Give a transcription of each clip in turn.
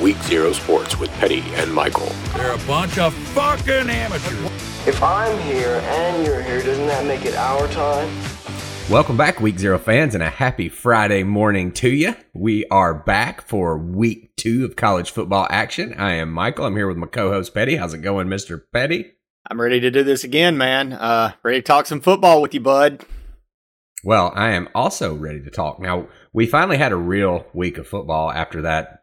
Week Zero Sports with Petty and Michael. They're a bunch of fucking amateurs. If I'm here and you're here, doesn't that make it our time? Welcome back, Week Zero fans, and a happy Friday morning to you. We are back for week two of college football action. I am Michael. I'm here with my co host, Petty. How's it going, Mr. Petty? I'm ready to do this again, man. Uh, ready to talk some football with you, bud. Well, I am also ready to talk. Now, we finally had a real week of football after that,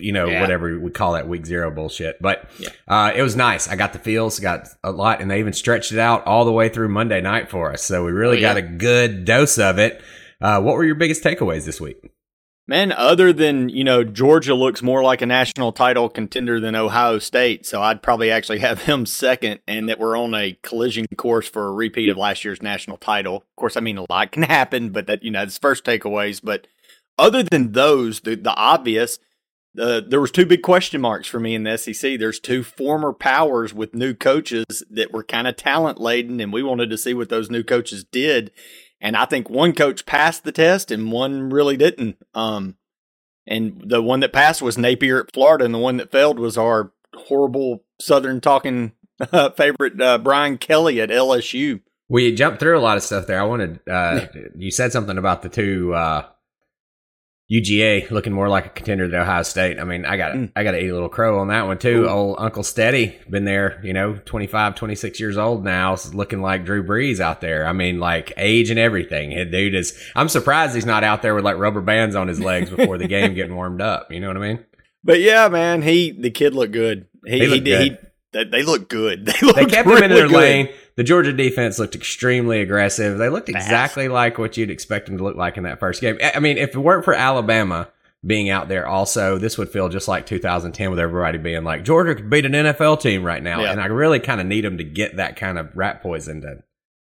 you know, Yeah. whatever we call that week zero bullshit. But Yeah. uh, it was nice. I got the feels, got a lot, and they even stretched it out all the way through Monday night for us. So we really Oh, yeah. got a good dose of it. Uh, what were your biggest takeaways this week? Man, other than, you know, Georgia looks more like a national title contender than Ohio State, so I'd probably actually have them second and that we're on a collision course for a repeat of last year's national title. Of course, I mean a lot can happen, but that, you know, it's first takeaways, but other than those, the the obvious uh, there was two big question marks for me in the SEC. There's two former powers with new coaches that were kind of talent laden, and we wanted to see what those new coaches did. And I think one coach passed the test and one really didn't. Um, and the one that passed was Napier at Florida, and the one that failed was our horrible Southern talking uh, favorite uh, Brian Kelly at LSU. We jumped through a lot of stuff there. I wanted uh, you said something about the two uh, UGA looking more like a contender than Ohio State. I mean, I got Mm. I got to eat a little crow on that one too. Ooh. Old Uncle Steady been there, you know, 25, 26 years old now, looking like Drew Brees out there. I mean, like age and everything. Dude is. I'm surprised he's not out there with like rubber bands on his legs before the game getting warmed up. You know what I mean? But yeah, man, he the kid looked good. He, They he look did. He, good. they, they look good. They, looked They kept him in their good. lane. The Georgia defense looked extremely aggressive. They looked Fast. exactly like what you'd expect them to look like in that first game. I I mean, if it weren't for Alabama being out there also, this would feel just like 2010 with everybody being like, Georgia could beat an NFL team right now. Yeah. And I really kind of need them to get that kind of rat poison to,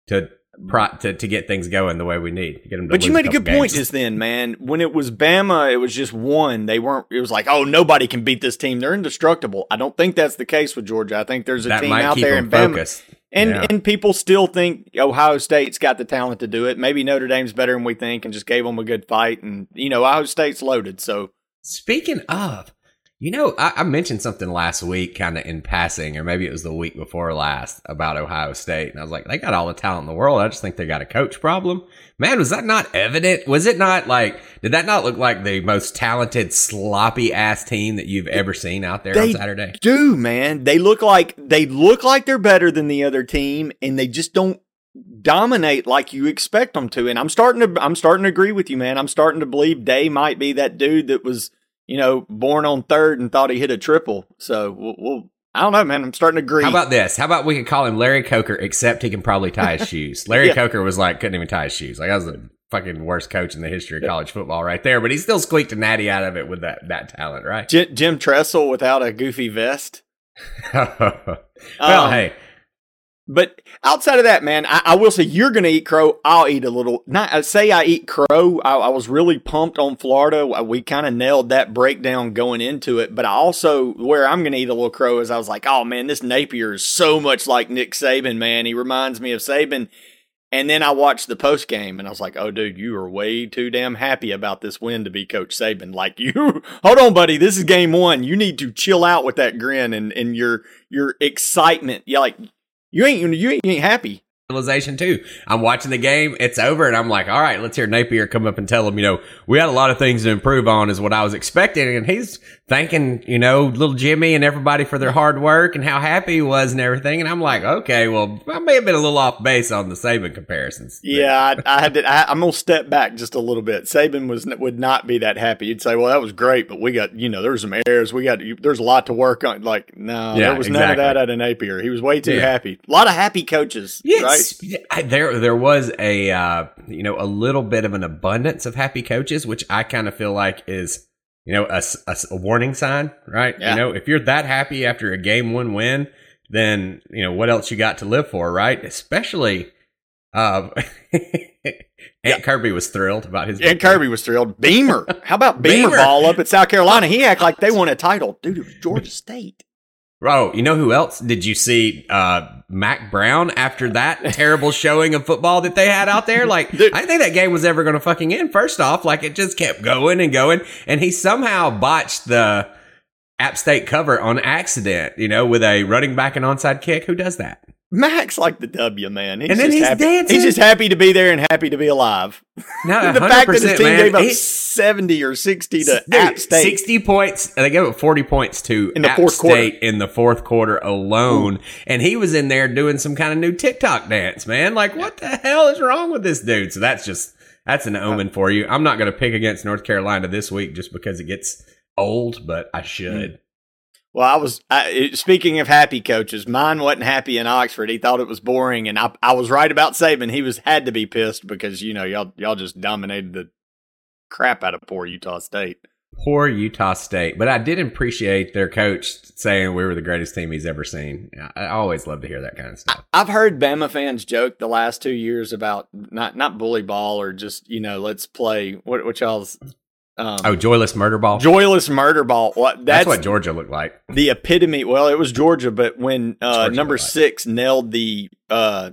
to, pro, to, to get things going the way we need. Get them to But you made a couple good point just then, man. When it was Bama, it was just one. They weren't. It was like, oh, nobody can beat this team. They're indestructible. I don't think that's the case with Georgia. I think there's a that team might out keep there them in Bama, focused. And Yeah. and people still think Ohio State's got the talent to do it. Maybe Notre Dame's better than we think, and just gave them a good fight. And you know, Ohio State's loaded. So Speaking of, you know, I, I mentioned something last week, kind of in passing, or maybe it was the week before last about Ohio State, and I was like, they got all the talent in the world. I just think they got a coach problem. Man, was that not evident? Was it not like? Did that not look like the most talented, sloppy ass team that you've ever seen out there on Saturday? do, man. They look like they look like they're better than the other team, and they just don't dominate like you expect them to. And I'm starting to I'm starting to agree with you, man. I'm starting to believe Day might be that dude that was, you know, born on third and thought he hit a triple. So we'll, we'll I don't know, man. I'm starting to agree. How about this? How about we could call him Larry Coker, except he can probably tie his shoes. Larry Yeah. Coker was like couldn't even tie his shoes. Like that was the fucking worst coach in the history of college football, right there. But he still squeaked a natty out of it with that that talent, right? Jim, Jim Tressel without a goofy vest? well, Um, hey, But outside of that, man, I, I will say you're going to eat crow. I'll eat a little. Not I say I eat crow. I, I was really pumped on Florida. Uh, we kind of nailed that breakdown going into it. But I also where I'm going to eat a little crow is I was like, oh man, this Napier is so much like Nick Saban. Man, he reminds me of Saban. And then I watched the post game and I was like, oh, dude, you are way too damn happy about this win to be Coach Saban. Like, you, hold on, buddy. This is game one. You need to chill out with that grin and, and your, your excitement. Yeah, like, you ain't, you ain't, you ain't happy. Realization too. I'm watching the game, it's over, and I'm like, all right, let's hear Napier come up and tell him, you know, we had a lot of things to improve on, is what I was expecting. And he's thanking, you know, little Jimmy and everybody for their hard work and how happy he was and everything. And I'm like, okay, well, I may have been a little off base on the Saban comparisons. Yeah, I, I had to, I, I'm going to step back just a little bit. Saban was, would not be that happy. You'd say, well, that was great, but we got, you know, there's some errors. We got, there's a lot to work on. Like, no, Yeah, there was none of that at of Napier. He was way too Yeah. happy. A lot of happy coaches. Yes, Yeah, I- there there was a uh, you know a little bit of an abundance of happy coaches, which I kind of feel like is you know a, a a warning sign, right? Yeah. You know, if you're that happy after a game one win, then you know what else you got to live for, right? Especially, uh, Aunt Kirby was thrilled about his And Kirby was thrilled. Beamer. How about Beamer, Beamer. ball up at South Carolina? He act like they won a title. Dude, it was Georgia State. Bro, you know who else? Did you see uh Mack Brown after that terrible showing of football that they had out there? Like, Dude. I didn't think that game was ever going to fucking end. First off, like it just kept going and going, and he somehow botched the App State cover on accident, you know, with a running back and onside kick. Who does that? Max like the W man, he's And then just he's happy. dancing. He's just happy to be there and happy to be alive. No, the fact that his team man. gave up He- seventy or sixty to Dude, App State. 60 points. They gave up 40 points to In the App fourth quarter. State in the fourth quarter alone. And he was in there doing some kind of new TikTok dance, man. Like, what the hell is wrong with this dude? So that's just, that's an omen for you. I'm not going to pick against North Carolina this week just because it gets old, but I should. Well, I was I, speaking of happy coaches. Mine wasn't happy in Oxford. He thought it was boring, and I I was right about Saban. He was had to be pissed because you know y'all y'all just dominated the crap out of poor Utah State. Poor Utah State. But I did appreciate their coach saying we were the greatest team he's ever seen. I always love to hear that kind of stuff. I've heard Bama fans joke the last two years about not not bully ball or just you know let's play what what y'all's um, Oh, joyless murder ball. joyless murder ball. What that's, that's, what Georgia looked like. the epitome. Well, it was Georgia, but when uh, Georgia number looked like. six nailed the uh,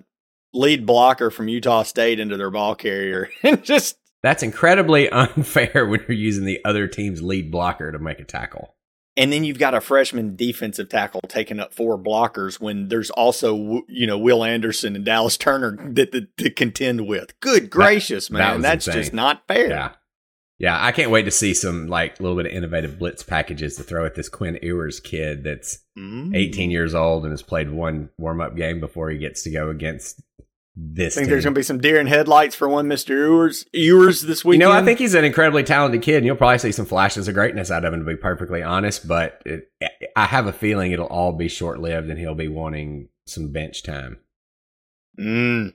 lead blocker from Utah State into their ball carrier, and just That's incredibly unfair when you're using the other team's lead blocker to make a tackle. and then you've got a freshman defensive tackle taking up four blockers when there's also you know Will Anderson and Dallas Turner that, that to contend with. Good gracious, that man, was that's insane. just not fair. Yeah. Yeah, I can't wait to see some like a little bit of innovative blitz packages to throw at this Quinn Ewers kid that's Mm. 18 years old and has played one warm up game before he gets to go against this. I think team. there's going to be some deer in headlights for one Mister Ewers Ewers this you weekend. know, I think he's an incredibly talented kid, and you'll probably see some flashes of greatness out of him. To be perfectly honest, but it, I have a feeling it'll all be short lived, and he'll be wanting some bench time. Mm.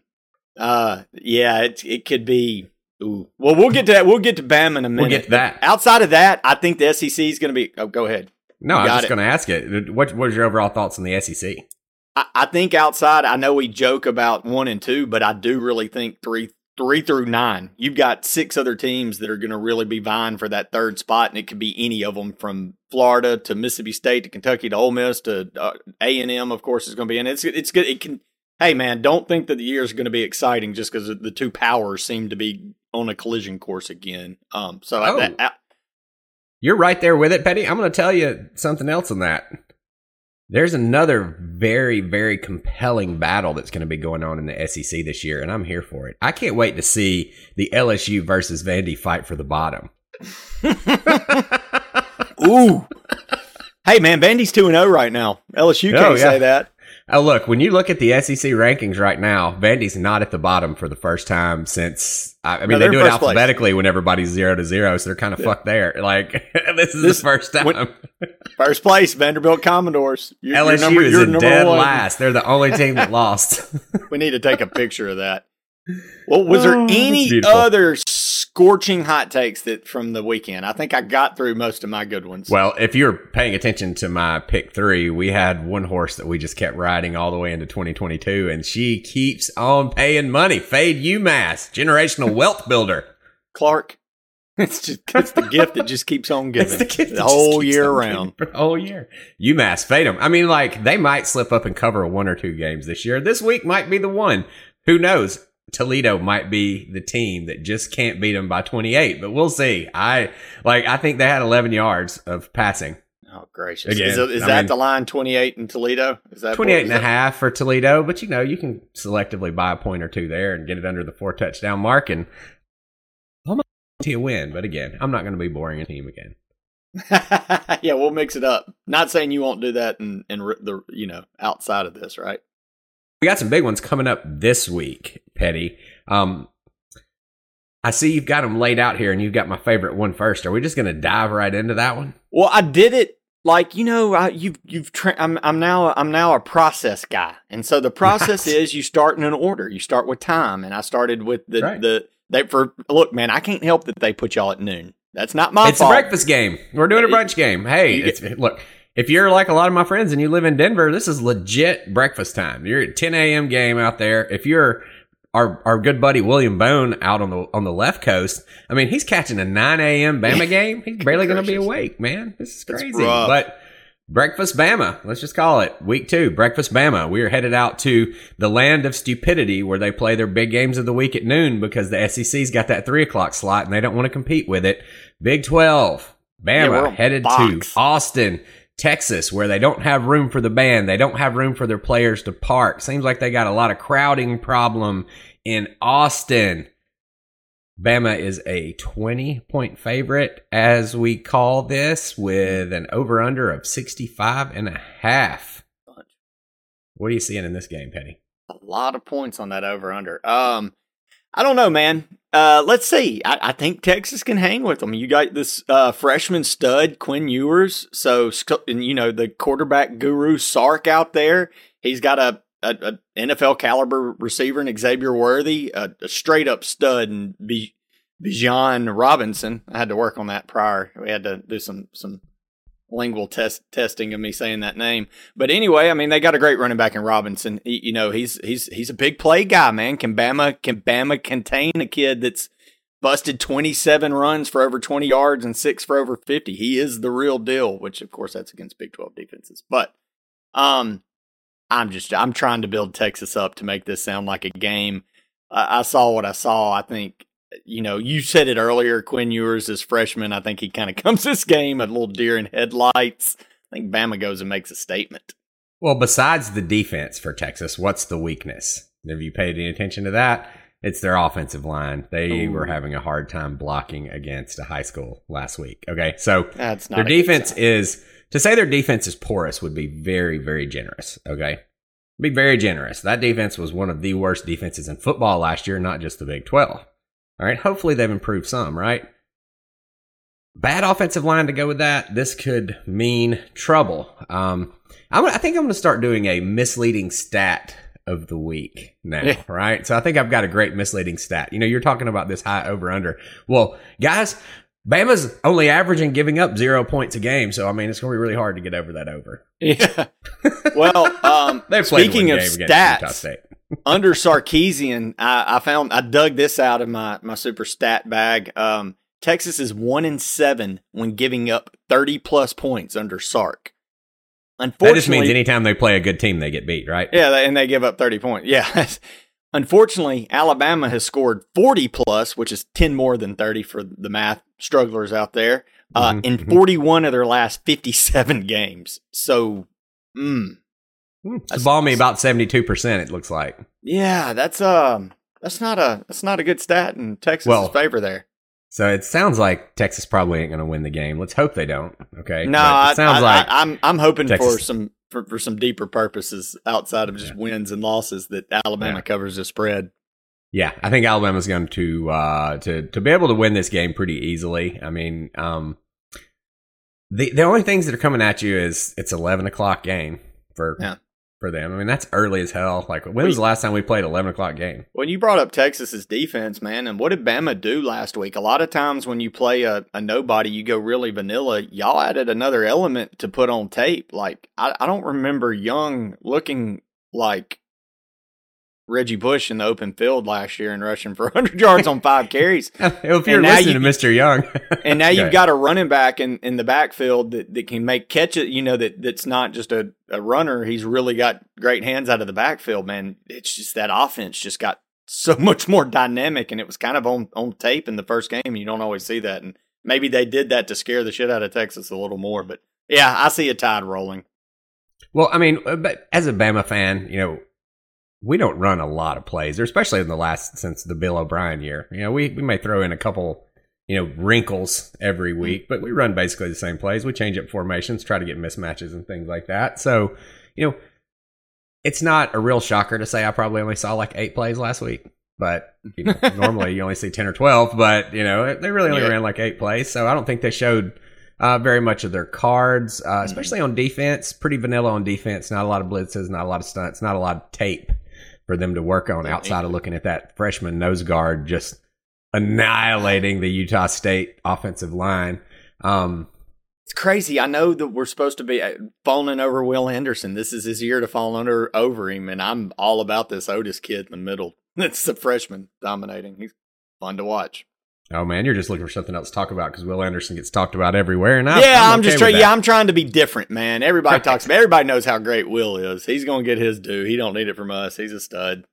Uh, yeah, it it could be. Ooh. Well, we'll get to that. We'll get to Bam in a minute. We'll get to that. Outside of that, I think the SEC is going to be. Oh, go ahead. No, I was just going to ask it. What What is your overall thoughts on the SEC? I, I think outside. I know we joke about one and two, but I do really think three, three through nine. You've got six other teams that are going to really be vying for that third spot, and it could be any of them from Florida to Mississippi State to Kentucky to Ole Miss to uh, A and M. Of course, is going to be, in. it's it's good. It can. Hey man, don't think that the year is going to be exciting just because the two powers seem to be on a collision course again. Um, so Oh. I, I, You're right there with it, Petty. I'm going to tell you something else on that. There's another very, very compelling battle that's going to be going on in the SEC this year, and I'm here for it. I can't wait to see the LSU versus Vandy fight for the bottom. Ooh. hey man, Vandy's two and zero right now. LSU can't Oh, yeah. say that. Oh, look, when you look at the SEC rankings right now, Vandy's not at the bottom for the first time since. I mean, No, they do it first place. alphabetically when everybody's zero to zero, so they're kind of fucked there. Like, this is This- the first time. when- First place, Vanderbilt Commodores. You're, you're LSU number- is you're in dead one. last. They're the only team that lost. We need to take a picture of that. Well, was there Oh, any other scorching hot takes that from the weekend? I think I got through most of my good ones. Well, if you're paying attention to my pick three, we had one horse that we just kept riding all the way into 2022, and she keeps on paying money. Fade UMass, generational wealth builder. Clark, it's just it's the gift that just keeps on giving It's the, kid that just whole keeps year on round. for the whole year. UMass, fade them. I mean, like they might slip up and cover one or two games this year. This week might be the one. Who knows? Toledo might be the team that just can't beat them by 28, but we'll see. I like. I think they had 11 yards of passing. Oh gracious! Again, is, it- is that mean- the line twenty eight in Toledo? Is that 28 is and a half for Toledo, but you know, you can selectively buy a point or two there and get it under the four touchdown mark and almost a win. But again, I'm not going to be boring a team again. yeah, we'll mix it up. Not saying you won't do that in, in the you know outside of this, right? We got some big ones coming up this week, Petty. Um, I see you've got them laid out here, and you've got my favorite one first. Are we just going to dive right into that one? Well, I did it like you know I, you've you've tra- I'm I'm now I'm now a process guy, and so the process Right. is you start in an order. You start with time, and I started with the Right. the they for look, man, I can't help that they put y'all at noon. That's not my it's fault. a breakfast game. We're doing a brunch game. Hey, it's, look, if you're like a lot of my friends and you live in Denver, this is legit breakfast time. You're at 10 a.m. game out there. If you're our our good buddy William Bone out on the on the left coast, I mean, he's catching a 9 a.m. Bama game. He's barely going to be awake, man. This is crazy. But breakfast Bama, let's just call it week two. Breakfast Bama. We are headed out to the land of stupidity where they play their big games of the week at noon because the SEC's got that three o'clock slot and they don't want to compete with it. Big 12, Bama on headed box. to Austin Texas, where they don't have room for the band, they don't have room for their players to park. Seems like they got a lot of crowding problem in Austin. Bama is a 20 point favorite, as we call this, with an over under of 65 and a half. What are you seeing in this game, Penny? A lot of points on that over under. Um, I don't know, man. Uh, let's see. I, I, think Texas can hang with them. You got this uh, freshman stud Quinn Ewers, so and you know the quarterback guru Sark out there. He's got a, a, a NFL caliber receiver in Xavier Worthy, a, a straight up stud and Bijan Robinson. I had to work on that prior. We had to do some some lingual test testing of me saying that name. But anyway, I mean they got a great running back in Robinson. He, you know, he's he's he's a big play guy, man. Can Bama can Bama contain a kid that's busted 27 runs for over 20 yards and 6 for over 50. He is the real deal, which of course that's against Big 12 defenses. But um I'm just I'm trying to build Texas up to make this sound like a game. I, I saw what I saw. I think you know, you said it earlier. Quinn Ewers is freshman. I think he kind of comes this game a little deer in headlights. I think Bama goes and makes a statement. Well, besides the defense for Texas, what's the weakness? Have you paid any attention to that? It's their offensive line. They Ooh. were having a hard time blocking against a high school last week. Okay, so That's their defense is to say their defense is porous would be very, very generous. Okay, be very generous. That defense was one of the worst defenses in football last year, not just the Big Twelve. All right. Hopefully they've improved some, right? Bad offensive line to go with that. This could mean trouble. Um, I'm, I think I'm going to start doing a misleading stat of the week now, right? So I think I've got a great misleading stat. You know, you're talking about this high over under. Well, guys, Bama's only averaging giving up zero points a game, so I mean it's going to be really hard to get over that over. Yeah. Well, um, speaking of stats, under Sarkisian, I, I, found I dug this out of my my super stat bag. Um, Texas is one in seven when giving up thirty plus points under Sark. Unfortunately, that just means anytime they play a good team, they get beat, right? Yeah, and they give up thirty points. Yeah. Unfortunately, Alabama has scored 40 plus, which is 10 more than 30 for the math strugglers out there, uh, mm-hmm. in mm-hmm. 41 of their last 57 games. So, mm, it's balmy about 72%, it looks like. Yeah, that's um that's not a that's not a good stat in Texas' well, favor there. So it sounds like Texas probably ain't going to win the game. Let's hope they don't. Okay. No, it sounds I, like I, am I'm, I'm hoping Texas. for some for, for some deeper purposes outside of just yeah. wins and losses that Alabama yeah. covers the spread. Yeah, I think Alabama's going to uh to to be able to win this game pretty easily. I mean, um, the the only things that are coming at you is it's eleven o'clock game for yeah for them. I mean, that's early as hell. Like, when was the last time we played eleven o'clock game? When you brought up Texas's defense, man, and what did Bama do last week? A lot of times when you play a, a nobody, you go really vanilla. Y'all added another element to put on tape. Like, I, I don't remember Young looking like Reggie Bush in the open field last year and rushing for 100 yards on five carries. if you're listening you, to Mr. Young. and now you've got a running back in, in the backfield that, that can make catches, you know, that that's not just a, a runner. He's really got great hands out of the backfield, man. It's just that offense just got so much more dynamic and it was kind of on, on tape in the first game. You don't always see that. And maybe they did that to scare the shit out of Texas a little more. But yeah, I see a tide rolling. Well, I mean, uh, but as a Bama fan, you know, we don't run a lot of plays, especially in the last since the Bill O'Brien year. You know, we we may throw in a couple, you know, wrinkles every week, but we run basically the same plays. We change up formations, try to get mismatches and things like that. So, you know, it's not a real shocker to say I probably only saw like eight plays last week. But you know, normally you only see ten or twelve. But you know, they really only yeah. ran like eight plays, so I don't think they showed uh, very much of their cards, uh, especially on defense. Pretty vanilla on defense. Not a lot of blitzes, not a lot of stunts, not a lot of tape for them to work on outside of looking at that freshman nose guard just annihilating the Utah State offensive line. Um, it's crazy. I know that we're supposed to be uh, falling over Will Anderson. This is his year to fall under over him, and I'm all about this Oatis kid in the middle. It's the freshman dominating. He's fun to watch. Oh man, you're just looking for something else to talk about because Will Anderson gets talked about everywhere, and I, yeah, I'm, I'm okay just trying. Yeah, I'm trying to be different, man. Everybody talks. about Everybody knows how great Will is. He's going to get his due. He don't need it from us. He's a stud.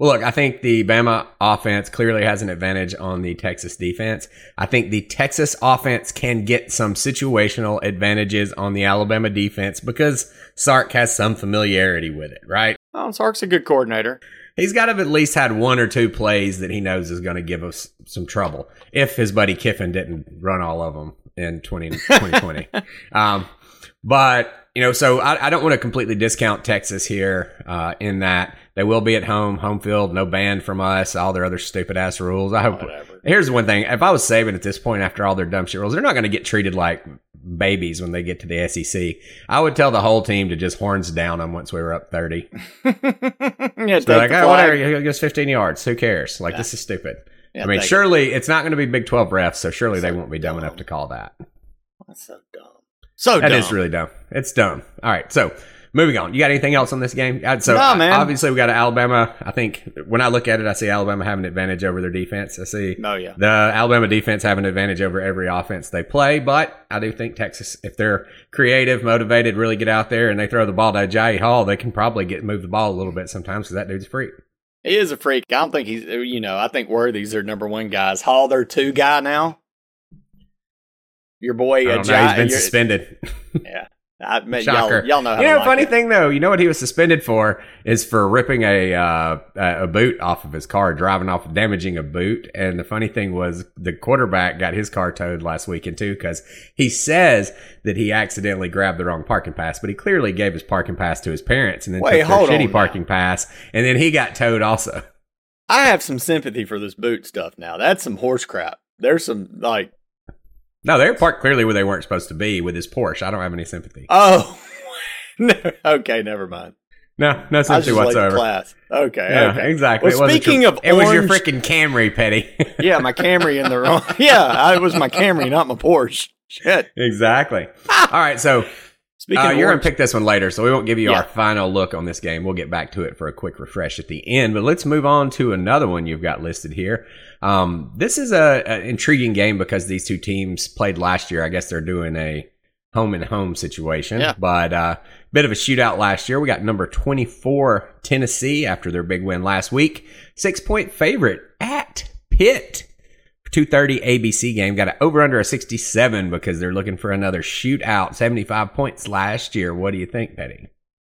Well, look, I think the Bama offense clearly has an advantage on the Texas defense. I think the Texas offense can get some situational advantages on the Alabama defense because Sark has some familiarity with it, right? Oh, Sark's a good coordinator. He's got to have at least had one or two plays that he knows is going to give us some trouble if his buddy Kiffin didn't run all of them in 20, 2020. um, but you know, so I, I don't want to completely discount Texas here uh, in that they will be at home, home field, no ban from us, all their other stupid ass rules. I hope. Whatever. Here's one thing: if I was saving at this point, after all their dumb shit rules, they're not going to get treated like babies when they get to the SEC. I would tell the whole team to just horns down them once we were up thirty. yeah, They're take like, the oh, whatever, just 15 yards. Who cares? Like, this is stupid. Yeah, I mean, take it. surely it's not going to be Big 12 refs, so surely they won't be dumb dumb. enough to call that. That's so dumb. So That dumb. is really dumb. It's dumb. All right, so moving on. You got anything else on this game? Uh, So No, man. obviously we got Alabama. I think when I look at it, I see Alabama having an advantage over their defense. I see Oh yeah. the Alabama defense have an advantage over every offense they play, but I do think Texas, if they're creative, motivated, really get out there and they throw the ball to Jai Hall, they can probably get move the ball a little bit sometimes because that dude's free. He is a freak. I don't think he's. You know, I think Worthy's their number one guys. Hall, their two guy now. Your boy, uh, don't know. He's Jai- been suspended. Yeah, I, man, Shocker. y'all, y'all know how You know, like funny it. thing though, you know what he was suspended for is for ripping a uh, a boot off of his car, driving off, damaging a boot. And the funny thing was, the quarterback got his car towed last weekend too because he says that he accidentally grabbed the wrong parking pass, but he clearly gave his parking pass to his parents and then Wait, took their shitty now. parking pass, and then he got towed also. I have some sympathy for this boot stuff now. That's some horse crap. There's some like, No, they're parked clearly where they weren't supposed to be with his Porsche. I don't have any sympathy. oh, no, okay, never mind. No, no I sympathy to whatsoever. class. Okay, Yeah, okay. exactly. Well, speaking your- of it was your freaking Camry, Petty. Yeah, my Camry in the wrong. Yeah, it was my Camry, not my Porsche. Shit. exactly. All right, so Speaking Uh, of you're orange, gonna pick this one later, so we won't give you Yeah. our final look on this game. We'll get back to it for a quick refresh at the end. But let's move on to another one you've got listed here. Um, this is a, an intriguing game because these two teams played last year. I guess they're doing a home and home situation, Yeah. but uh, bit of a shootout last year. We got number 24 Tennessee after their big win last week, six point favorite at Pitt. 230 ABC game got it over under a 67 because they're looking for another shootout 75 points last year. What do you think, Petty?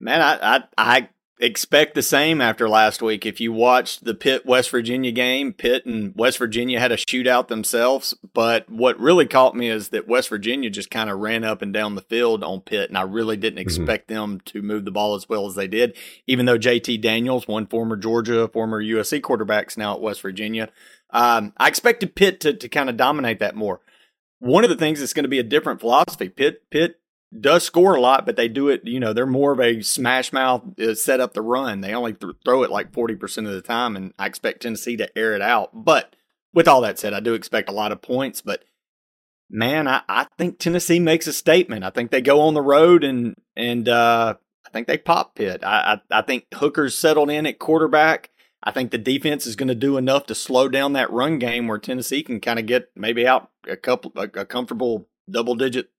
man, I, I I expect the same after last week. If you watched the Pitt West Virginia game, Pitt and West Virginia had a shootout themselves. But what really caught me is that West Virginia just kind of ran up and down the field on Pitt, and I really didn't expect them to move the ball as well as they did. Even though JT Daniels, one former Georgia, former USC quarterbacks now at West Virginia, um, I expected Pitt to to kind of dominate that more. One of the things that's going to be a different philosophy. Pitt Pitt does score a lot, but they do it, you know, they're more of a smash mouth uh, set up the run. They only th- throw it like 40% of the time, and I expect Tennessee to air it out. But with all that said, I do expect a lot of points. But man, I, I think Tennessee makes a statement. I think they go on the road and, and, uh, I think they pop Pitt. I, I, I think Hooker's settled in at quarterback. I think the defense is going to do enough to slow down that run game where Tennessee can kind of get maybe out a couple, a, a comfortable double digit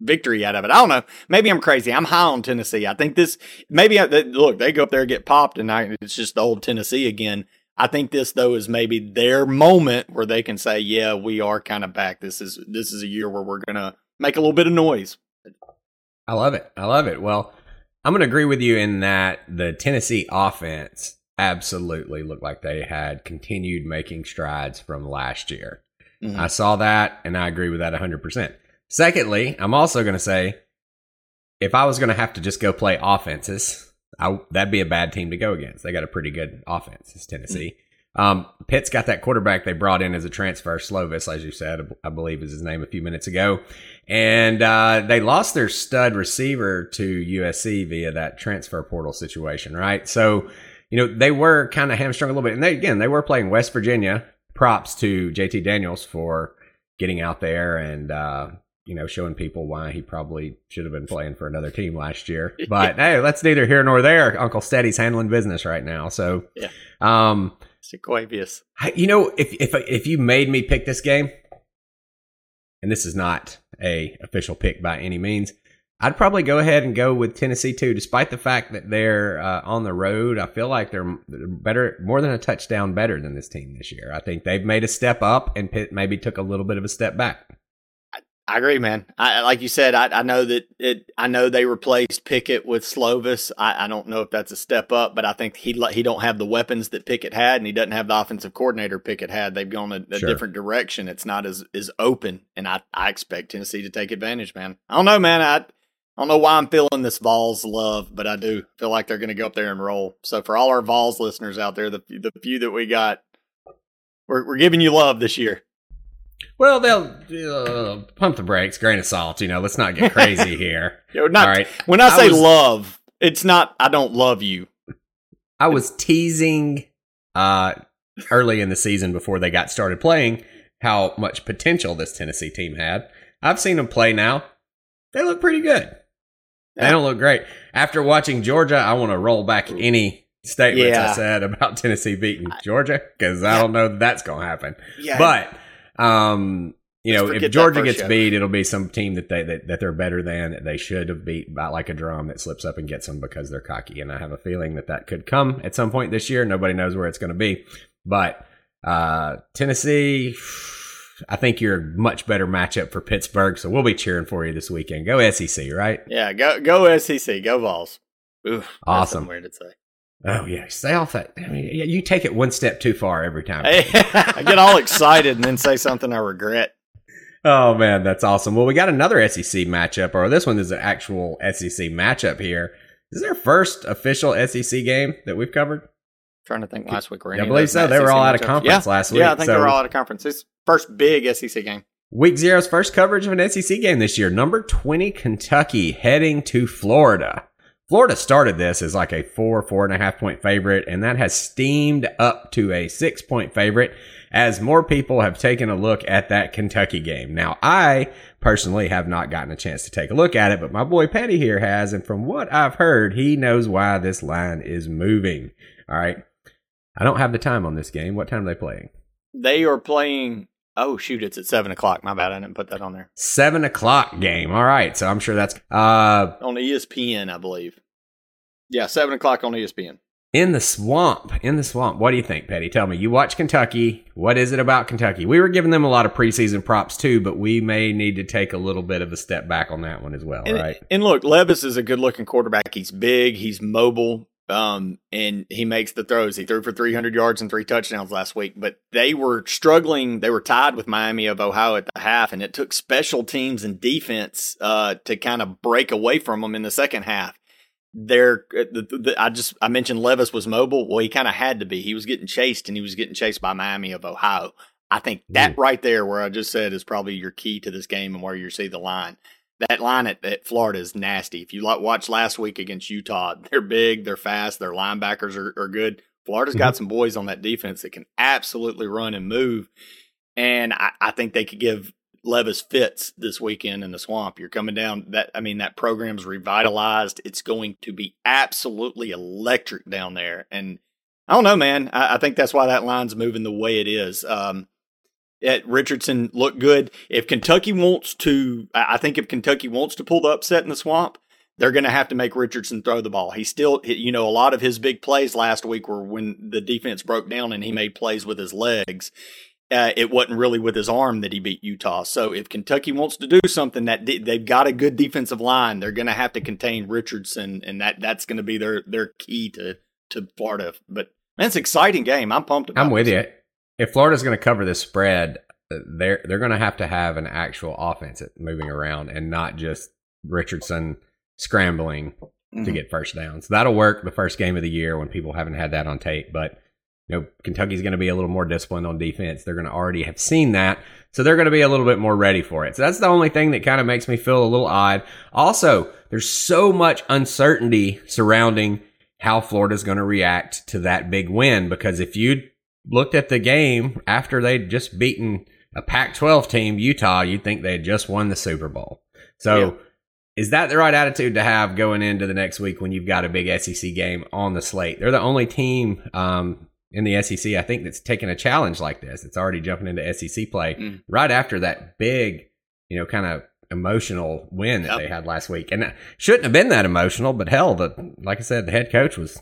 victory out of it. I don't know. Maybe I'm crazy. I'm high on Tennessee. I think this maybe I, they- look they go up there and get popped, and I, it's just the old Tennessee again. I think this though is maybe their moment where they can say, "Yeah, we are kind of back. This is this is a year where we're gonna make a little bit of noise." I love it. I love it. Well, I'm going to agree with you in that the Tennessee offense absolutely looked like they had continued making strides from last year. Mhm. I saw that and I agree with that 100%. Secondly, I'm also going to say if I was going to have to just go play offenses, I, that'd be a bad team to go against. They got a pretty good offense, it's Tennessee. Um, Pitt's got that quarterback they brought in as a transfer, Slovis, as you said, I believe is his name a few minutes ago. And uh, they lost their stud receiver to USC via that transfer portal situation, right? So, you know, they were kind of hamstrung a little bit. And they, again, they were playing West Virginia. Props to JT Daniels for getting out there and, uh, you know, showing people why he probably should have been playing for another team last year. But hey, that's neither here nor there. Uncle Steady's handling business right now. So, Yeah. um. You know, if if if you made me pick this game, and this is not a official pick by any means, I'd probably go ahead and go with Tennessee too, despite the fact that they're uh, on the road. I feel like they're better, more than a touchdown better than this team this year. I think they've made a step up, and Pitt maybe took a little bit of a step back. I agree, man. I like you said. I, I know that it. I know they replaced Pickett with Slovis. I, I don't know if that's a step up, but I think he he don't have the weapons that Pickett had, and he doesn't have the offensive coordinator Pickett had. They've gone a, a Sure. different direction. It's not as as open, and I I expect Tennessee to take advantage, man. I don't know, man. I. I don't know why I'm feeling this Vols love, but I do feel like they're going to go up there and roll. So for all our Vols listeners out there, the the few that we got, we're we're giving you love this year. Well, they'll uh, pump the brakes, grain of salt. You know, let's not get crazy here. Not, All right. When I I say was- love, it's not I don't love you. I was teasing uh, early in the season before they got started playing how much potential this Tennessee team had. I've seen them play now. They look pretty good. They don't look great. After watching Georgia, I want to roll back any statements I said about Tennessee beating Georgia because I don't know that that's going to happen. Yeah, But um, you know, if Georgia gets show. beat, it'll be some team that they that, that they're better than they should have beat by like a drum that slips up and gets them because they're cocky. And I have a feeling that that could come at some point this year. Nobody knows where it's going to be, but uh, Tennessee. I think you're a much better matchup for Pittsburgh, so we'll be cheering for you this weekend. Go SEC, right? yeah, go go SEC, go Vols. Awesome. Weird to say. Oh yeah, stay off that. I mean, yeah, you take it one step too far every time. I get all excited and then say something I regret. Oh man, that's awesome. Well, we got another SEC matchup, or this one is an actual SEC matchup here. This is our first official SEC game that we've covered. trying to think last week. Were I any of believe so. They were all out of conference yeah. last week. Yeah, I think so- they were all out of conference. This first big SEC game. Week zero's first coverage of an SEC game this year. Number 20, Kentucky heading to Florida. Florida started this as like a four, four and a half point favorite, and that has steamed up to a six point favorite as more people have taken a look at that Kentucky game. Now, I personally have not gotten a chance to take a look at it, but my boy Petty here has, and from what I've heard, he knows why this line is moving. All right. I don't have the time on this game. What time are they playing? They are playing. Oh shoot! It's at seven o'clock. My bad. I didn't put that on there. Seven o'clock game. All right. So I'm sure that's uh On ESPN, I believe. Yeah, seven o'clock on ESPN. in the swamp. In the swamp. What do you think, Petty? Tell me. You watch Kentucky. What is it about Kentucky? We were giving them a lot of preseason props too, but we may need to take a little bit of a step back on that one as well, And, right? and look, Levis is a good looking quarterback. He's big, he's mobile, um, and he makes the throws. He threw for 300 yards and three touchdowns last week, but they were struggling. They were tied with Miami of Ohio at the half, and it took special teams and defense uh, to kind of break away from them in the second half. There, the, the, I just I mentioned Levis was mobile. Well, he kind of had to be. He was getting chased, and he was getting chased by Miami of Ohio. I think that right there, where I just said, is probably your key to this game and where you see the line that line at, at Florida is nasty. If you like watch last week against Utah, they're big, they're fast, their linebackers are, are good. Florida's got some boys on that defense that can absolutely run and move. And I, I think they could give Levis fits this weekend in the swamp. You're coming down that I mean, that program's revitalized. It's going to be absolutely electric down there. And I don't know, man. I, I think that's why that line's moving the way it is. Um, at Richardson looked good. If Kentucky wants to, I think if Kentucky wants to pull the upset in the swamp, they're going to have to make Richardson throw the ball. He still, you know, a lot of his big plays last week were when the defense broke down and he made plays with his legs. Uh, it wasn't really with his arm that he beat Utah. So if Kentucky wants to do something, that de- they've got a good defensive line, they're going to have to contain Richardson, and that that's going to be their their key to to Florida. But man, it's an exciting game. I'm pumped. About I'm with this. you. If Florida's going to cover this spread, they're they're going to have to have an actual offense moving around and not just Richardson scrambling to Mhm. get first downs. That'll work the first game of the year when people haven't had that on tape, but you know, Kentucky's going to be a little more disciplined on defense. They're going to already have seen that. So they're going to be a little bit more ready for it. So that's the only thing that kind of makes me feel a little odd. Also, there's so much uncertainty surrounding how Florida's going to react to that big win because if you looked at the game after they'd just beaten a Pac 12 team, Utah, you'd think they had just won the Super Bowl. So Yeah. is that the right attitude to have going into the next week when you've got a big SEC game on the slate? They're the only team um, in the SEC, I think, that's taken a challenge like this. It's already jumping into SEC play Mm. right after that big, you know, kind of emotional win that Yep. they had last week, and it shouldn't have been that emotional. But hell, the like I said, the head coach was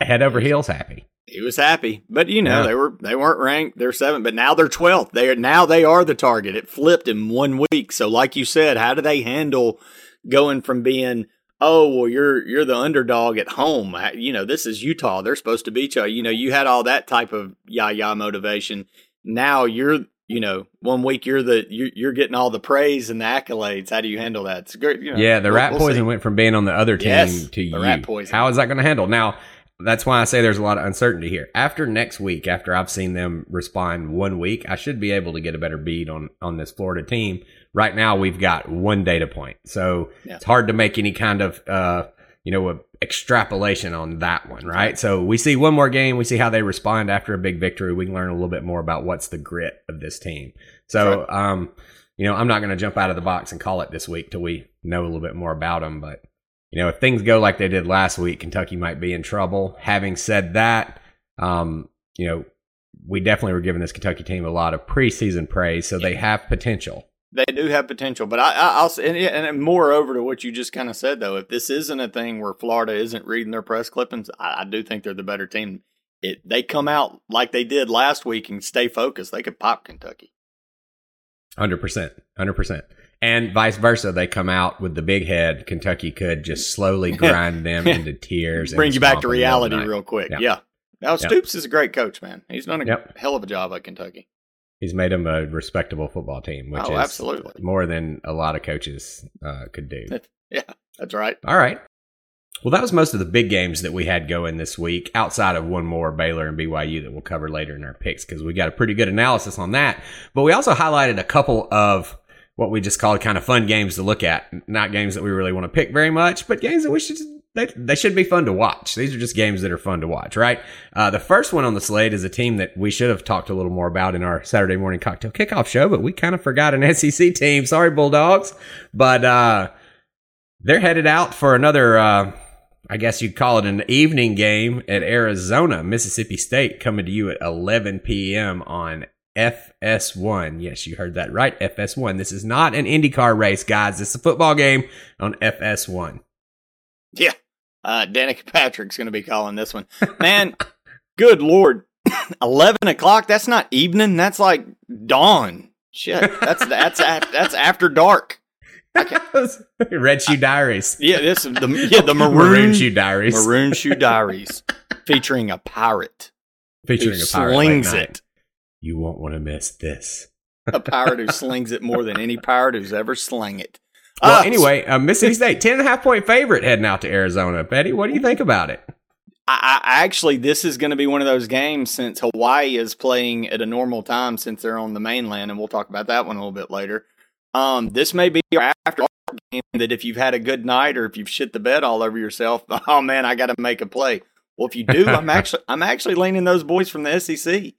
head over heels happy. He was happy, but you know Yeah. they were they weren't ranked. They're seventh, but now they're twelfth. They are now they are the target. It flipped in one week. So, like you said, how do they handle going from being oh well you're you're the underdog at home? You know this is Utah. They're supposed to beat you. You know you had all that type of yah yah motivation. Now you're you know one week you're the you're, you're getting all the praise and the accolades. How do you handle that? It's great. You know, Yeah, the we'll- rat we'll poison see. went from being on the other team Yes, to the you. rat poison. How is that going to handle? Now, that's why I say there's a lot of uncertainty here. After next week, after I've seen them respond one week, I should be able to get a better bead on on this Florida team. Right now, we've got one data point, so Yeah. it's hard to make any kind of uh, you know a extrapolation on that one, right? So we see one more game, we see how they respond after a big victory. We can learn a little bit more about what's the grit of this team. So, um, you know, I'm not going to jump out of the box and call it this week till we know a little bit more about them. But, you know, if things go like they did last week, Kentucky might be in trouble. Having said that, um, you know, we definitely were giving this Kentucky team a lot of preseason praise, so they have potential. They do have potential, but I, I, I'll say, and, and moreover to what you just kind of said, though, if this isn't a thing where Florida isn't reading their press clippings, I, I do think they're the better team. It they come out like they did last week and stay focused, they could pop Kentucky. Hundred percent, hundred percent, and vice versa. They come out with the big head. Kentucky could just slowly grind them into tears, and Bring you back to them in the middle of reality real quick. Yeah. Yeah. Now Yep. Stoops is a great coach, man. He's done a Yep. hell of a job at Kentucky. He's made them a respectable football team, which Oh, is absolutely. more than a lot of coaches uh, could do. Yeah, that's right. All right. Well, that was most of the big games that we had going this week, outside of one more Baylor and BYU that we'll cover later in our picks because we got a pretty good analysis on that. But we also highlighted a couple of what we just called kind of fun games to look at. Not games that we really want to pick very much, but games that we should they, they should be fun to watch. These are just games that are fun to watch, right? Uh, the first one on the slate is a team that we should have talked a little more about in our Saturday morning cocktail kickoff show, but we kind of forgot an SEC team. Sorry, Bulldogs, but uh, they're headed out for another. Uh, I guess you'd call it an evening game at Arizona, Mississippi State, coming to you at 11 p.m. on FS1. Yes, you heard that right. FS1. This is not an IndyCar race, guys. It's a football game on FS1. Yeah. Uh, Danica Patrick's going to be calling this one. Man, good Lord. 11 o'clock? That's not evening. That's like dawn. Shit. That's, that's, that's after dark. Red Shoe Diaries. Yeah, this is the, yeah, the maroon, Maroon Shoe Diaries. Maroon Shoe Diaries featuring a pirate Featuring a pirate. slings it. You won't want to miss this. A pirate who slings it more than any pirate who's ever slung it. Well, Uh, anyway, uh, Mississippi State, 10 and a half point favorite heading out to Arizona. Betty, what do you think about it? I, I actually, this is going to be one of those games since Hawaii is playing at a normal time since they're on the mainland, and we'll talk about that one a little bit later. Um, this may be your after game that if you've had a good night or if you've shit the bed all over yourself, oh man, I got to make a play. Well, if you do, I'm actually I'm actually leaning those boys from the SEC.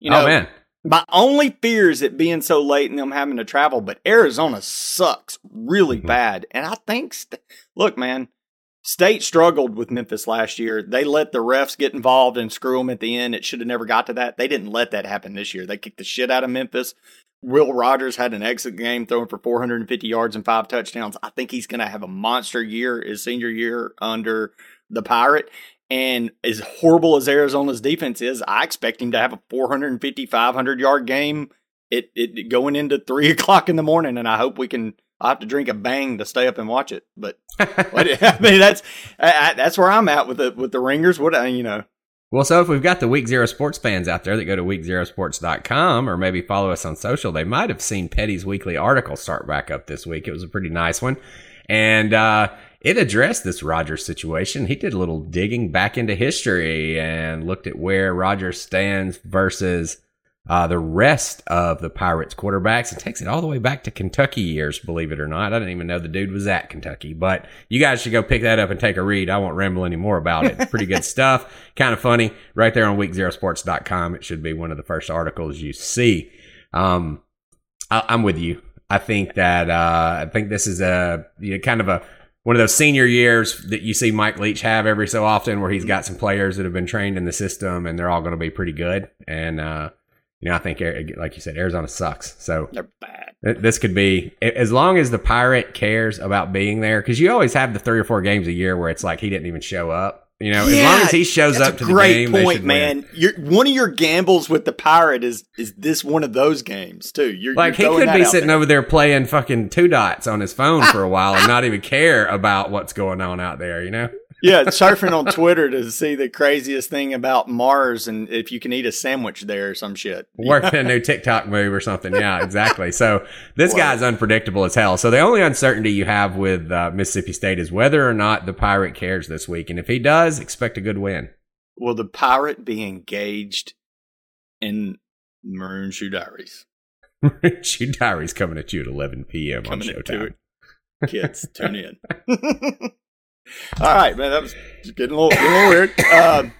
You know, oh, man. my only fear is it being so late and them having to travel, but Arizona sucks really Mhm. bad. And I think, st- look, man, State struggled with Memphis last year. They let the refs get involved and screw them at the end. It should have never got to that. They didn't let that happen this year. They kicked the shit out of Memphis. Will Rogers had an exit game throwing for 450 yards and five touchdowns. I think he's going to have a monster year his senior year under the Pirate. And as horrible as Arizona's defense is, I expect him to have a 450, 500 yard game it, it going into three o'clock in the morning. And I hope we can. I have to drink a bang to stay up and watch it. But I mean, that's I, I, that's where I'm at with the with the ringers. What I- you know, Well, so if we've got the Week Zero sports fans out there that go to weekzerosports.com or maybe follow us on social, they might have seen Petty's weekly article start back up this week. It was a pretty nice one. And uh, it addressed this Rogers situation. He did a little digging back into history and looked at where Rogers stands versus uh, the rest of the Pirates quarterbacks and takes it all the way back to Kentucky years, believe it or not. I didn't even know the dude was at Kentucky, but you guys should go pick that up and take a read. I won't ramble any more about it. Pretty good stuff. Kind of funny. Right there on weekzerosports.com. It should be one of the first articles you see. Um, I, I'm with you. I think that, uh, I think this is a you know, kind of a, one of those senior years that you see Mike Leach have every so often where he's got some players that have been trained in the system and they're all going to be pretty good. And, uh, You know, I think like you said, Arizona sucks. So they're bad. This could be as long as the pirate cares about being there, because you always have the three or four games a year where it's like he didn't even show up. You know, Yeah, as long as he shows up to the game, point, man. one of your gambles with the pirate is is this one of those games too? You're Like he you're throwing could be sitting there. over there playing fucking two dots on his phone for a while and not even care about what's going on out there. You know, yeah, surfing on Twitter to see the craziest thing about Mars and if you can eat a sandwich there or some shit. working a new TikTok move or something. Yeah, exactly. So this Wow. guy's unpredictable as hell. So the only uncertainty you have with uh, Mississippi State is whether or not the pirate cares this week, and if he does, expect a good win. Will the pirate be engaged in Maroon Shoe Diaries? Maroon Shoe Diaries coming at you at 11 p.m. Coming on Showtime. Kids, tune in. All right, man. That was getting a little, getting a little weird. Um,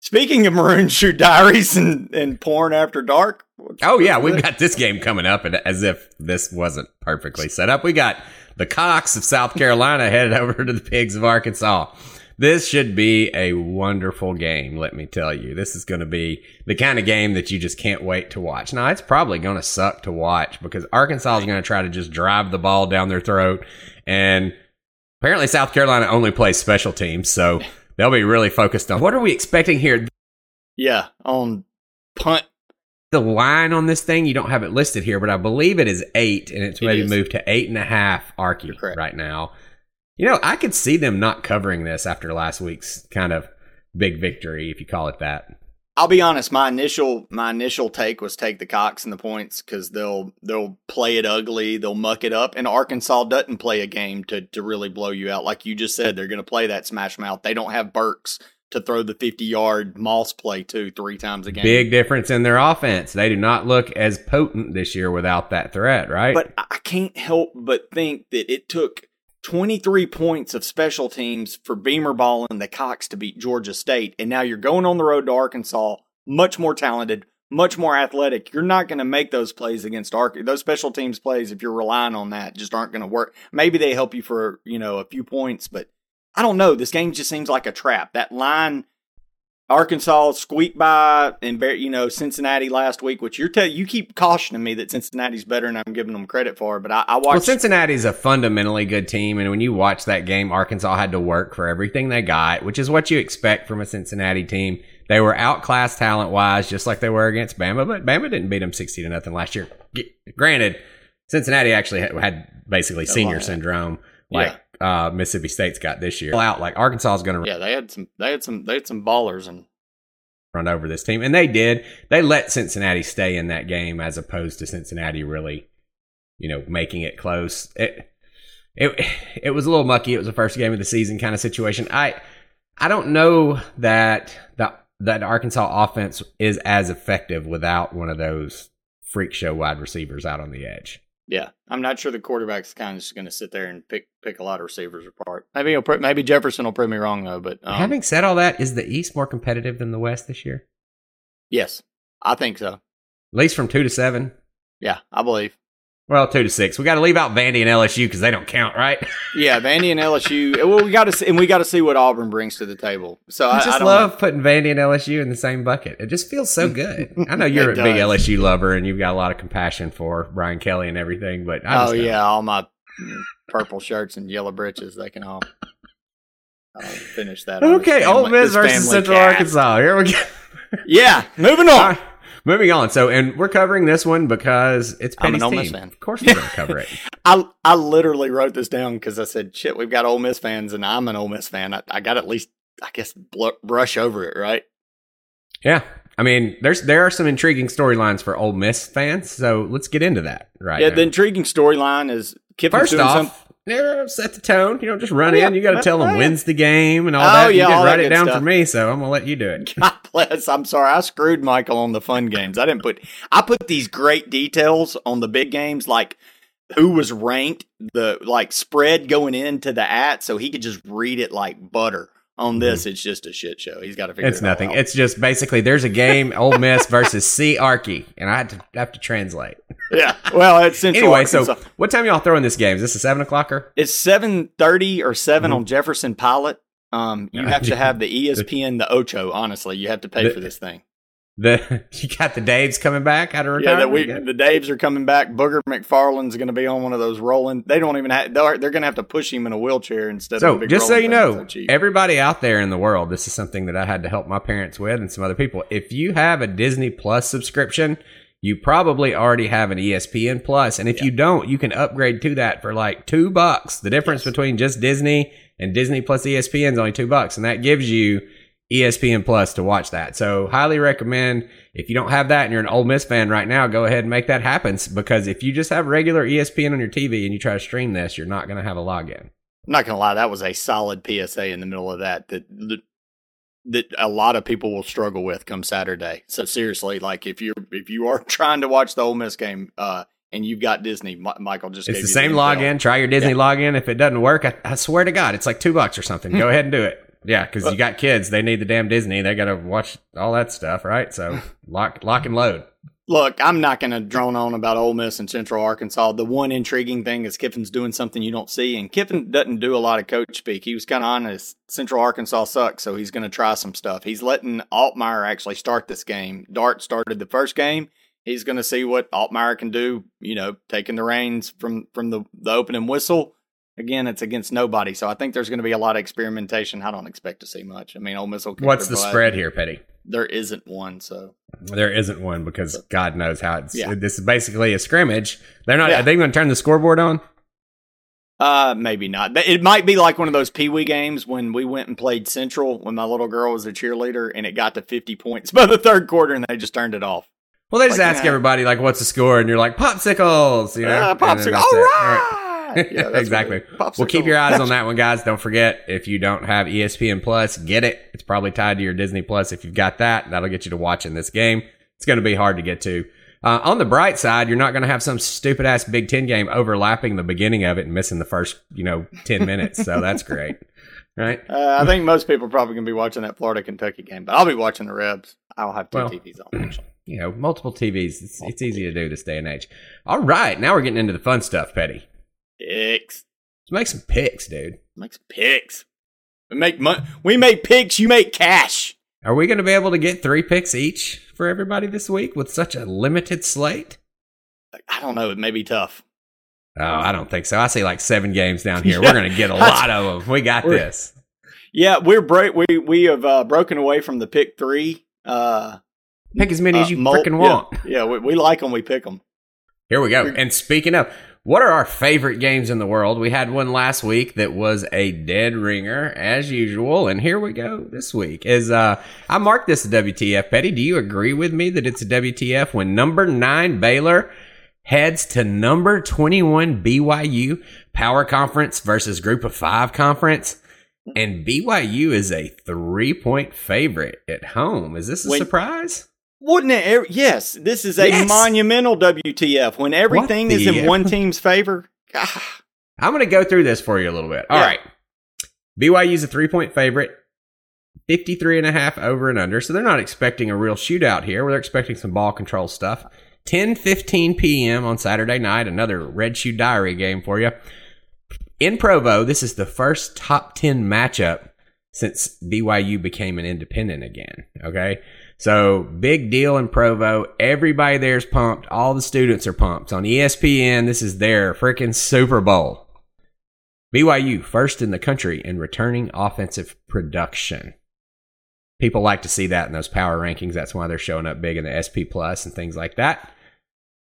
speaking of Maroon Shoe Diaries and, and porn after dark. Oh yeah, we've got this game coming up, and as if this wasn't perfectly set up, we got the Cocks of South Carolina headed over to the Pigs of Arkansas. This should be a wonderful game, let me tell you. This is going to be the kind of game that you just can't wait to watch. Now, it's probably going to suck to watch because Arkansas is going to try to just drive the ball down their throat, and apparently South Carolina only plays special teams, so they'll be really focused on what are we expecting here. Yeah, on punt. the line on this thing. You don't have it listed here, but I believe it is eight, and it's It maybe is. moved to eight and a half Arky right now. You know, I could see them not covering this after last week's kind of big victory, if you call it that. I'll be honest. My initial my initial take was take the Cocks and the points because they'll they'll play it ugly, they'll muck it up, and Arkansas doesn't play a game to to really blow you out. Like you just said, they're going to play that smash mouth. They don't have Burks to throw the fifty yard Moss play to three times a game. Big difference in their offense. They do not look as potent this year without that threat, right? But I I can't help but think that it took 23 points of special teams for Beamer Ball and the Cocks to beat Georgia State. And now you're going on the road to Arkansas, much more talented, much more athletic. You're not going to make those plays against Arkansas. Those special teams plays, if you're relying on that, just aren't going to work. Maybe they help you for, you know, a few points, but I don't know. This game just seems like a trap. That line, Arkansas squeaked by and you know Cincinnati last week, which you're tell you keep cautioning me that Cincinnati's better than I'm giving them credit for. But I, I well, watched. Cincinnati's a fundamentally good team, and when you watch that game, Arkansas had to work for everything they got, which is what you expect from a Cincinnati team. They were outclassed talent wise, just like they were against Bama, but Bama didn't beat them sixty to nothing last year. G- Granted, Cincinnati actually had, had basically senior syndrome, like uh, Mississippi State's got this year. Out like Arkansas is going to yeah, they had some. They had some. They had some ballers and run over this team, and they did. They let Cincinnati stay in that game as opposed to Cincinnati really, you know, making it close. It it it was a little mucky. It was the first game of the season kind of situation. I I don't know that that that Arkansas offense is as effective without one of those freak show wide receivers out on the edge. Yeah, I'm not sure the quarterback's kind of just going to sit there and pick pick a lot of receivers apart. Maybe he'll, maybe Jefferson will prove me wrong though. But um, Having said all that, is the East more competitive than the West this year? yes, I think so. At least from two to seven. Yeah, I believe. Well, two to six. We got to leave out Vandy and LSU because they don't count, right? Yeah, Vandy and LSU. Well, we got to see, and we got to see what Auburn brings to the table. So I, I just I love putting Vandy and LSU in the same bucket. It just feels so good. I know you're a big. LSU lover and you've got a lot of compassion for Brian Kelly and everything, but I oh yeah, all my purple shirts and yellow breeches. They can all. I'll finish that. Okay, Ole Miss versus Central cast. Arkansas. Here we go. Yeah, moving on. Moving on. So, and we're covering this one because it's I'm an Petty's Ole. Miss fan. Of course, we're going to cover it. I I literally wrote this down because I said, "Shit, we've got Ole Miss fans, and I'm an Ole Miss fan. I, I got at least, I guess, bl- brush over it, right?" Yeah, I mean, there's there are some intriguing storylines for Ole Miss fans. So let's get into that right yeah, now. the intriguing storyline is Kiffin's First off, some- yeah, set the tone. You don't just run Oh, yeah. in. You got to tell them wins the game and all Oh, that. You yeah, just all that write it down stuff. for me, so I'm gonna let you do it. God I'm sorry. I screwed Michael on the fun games. I didn't put. I put these great details on the big games, like who was ranked, the like spread going into the at, so he could just read it like butter. On this, it's just a shit show. He's got to figure. Mm-hmm. It's it nothing. out. It's just basically there's a game, Ole Miss versus C Arky, and I had to have to translate. yeah. Well, it's Central Anyway, so what time y'all throwing this game? Is this a seven o'clocker? It's seven thirty or 7 Mhm. on Jefferson Pilot. Um, you have to have the ESPN, the Ocho. Honestly, you have to pay The- for this thing. The you got the Daves coming back out of Yeah, that retirement. we the Daves are coming back. Booger McFarland's going to be on one of those rolling. They don't even have. They're, they're going to have to push him in a wheelchair instead of. So just so you know, So everybody out there in the world, this is something that I had to help my parents with and some other people. If you have a Disney Plus subscription, you probably already have an ESPN Plus, and if you don't, you can upgrade to that for like two bucks. The difference between just Disney and Disney Plus ESPN is only two bucks, and that gives you ESPN Plus to watch that. So highly recommend if you don't have that and you're an Ole Miss fan right now, go ahead and make that happen because if you just have regular ESPN on your TV and you try to stream this, you're not going to have a login. I'm not going to lie, that was a solid PSA in the middle of that that that, that a lot of people will struggle with come Saturday. So seriously, like if you're if you are trying to watch the Ole Miss game, uh, and you've got Disney, Mi- Michael just It's the same intel. login. Try your Disney Yeah. login. If it doesn't work, I, I swear to God, it's like two bucks or something. Go hmm. ahead and do it. Yeah, because you got kids. They need the damn Disney. They got to watch all that stuff, right? So lock, lock and load. Look, I'm not going to drone on about Ole Miss and Central Arkansas. The one intriguing thing is Kiffin's doing something you don't see, and Kiffin doesn't do a lot of coach speak. He was kind of honest. Central Arkansas sucks, so he's going to try some stuff. He's letting Altmyer actually start this game. Dart started the first game. He's going to see what Altmyer can do. You know, taking the reins from from the the opening whistle. Again, it's against nobody, so I think there's going to be a lot of experimentation. I don't expect to see much. I mean, Ole Miss will. What's the spread here, Petty? There isn't one, so There isn't one because God knows how it's. Yeah. This is basically a scrimmage. They're not. Yeah. Are they going to turn the scoreboard on? Uh, maybe not. It might be like one of those Pee Wee games when we went and played Central when my little girl was a cheerleader and it got to 50 points by the third quarter and they just turned it off. Well, they just Like, ask yeah. everybody like, "What's the score?" And you're like, "Popsicles," you know. Ah, And then popsicle. that's All right. Yeah, exactly. Well, keep your eyes on that one, guys. Don't forget if you don't have ESPN Plus, get it. It's probably tied to your Disney Plus. If you've got that, that'll get you to watching this game. It's going to be hard to get to. Uh, on the bright side, you're not going to have some stupid ass Big Ten game overlapping the beginning of it and missing the first, you know, ten minutes. So that's great, right? Uh, I think most people are probably going to be watching that Florida Kentucky game, but I'll be watching the Rebs. I'll have two Well. TVs on. Actually. You know, multiple TVs. It's, it's easy to do this day and age. All right, now we're getting into the fun stuff, Petty. Picks. Let's make some picks, dude. Make some picks. We make money. We make picks. You make cash. Are we going to be able to get three picks each for everybody this week with such a limited slate? I don't know. It may be tough. Oh, I don't think so. I see like seven games down here. We're going to get a lot of them. We got this. Yeah, we're break. We we have uh, broken away from the pick three. Uh, Pick as many as you uh, mul- freaking want. Yeah, yeah we, we like them. We pick them. Here we go. And speaking of, what are our favorite games in the world? We had one last week that was a dead ringer, as usual. And here we go this week. Is uh, I marked this a WTF. Petty, do you agree with me that it's a WTF when number nine Baylor heads to number twenty-one BYU Power Conference versus Group of Five Conference? And BYU is a three-point favorite at home. Is this a When- surprise? Wouldn't it? yes, this is a Yes. monumental WTF when everything is in one team's favor. God. I'm going to go through this for you a little bit. All Yeah. right. BYU's a three point favorite, 53 and a half over and under. So they're not expecting a real shootout here. They're expecting some ball control stuff. 10 15 p.m. on Saturday night, another Red Shoe Diary game for you. In Provo, this is the first top 10 matchup since BYU became an independent again. Okay. So big deal in Provo. Everybody there's pumped. All the students are pumped. On ESPN, this is their freaking Super Bowl. BYU first in the country in returning offensive production. People like to see that in those power rankings. That's why they're showing up big in the SP plus and things like that.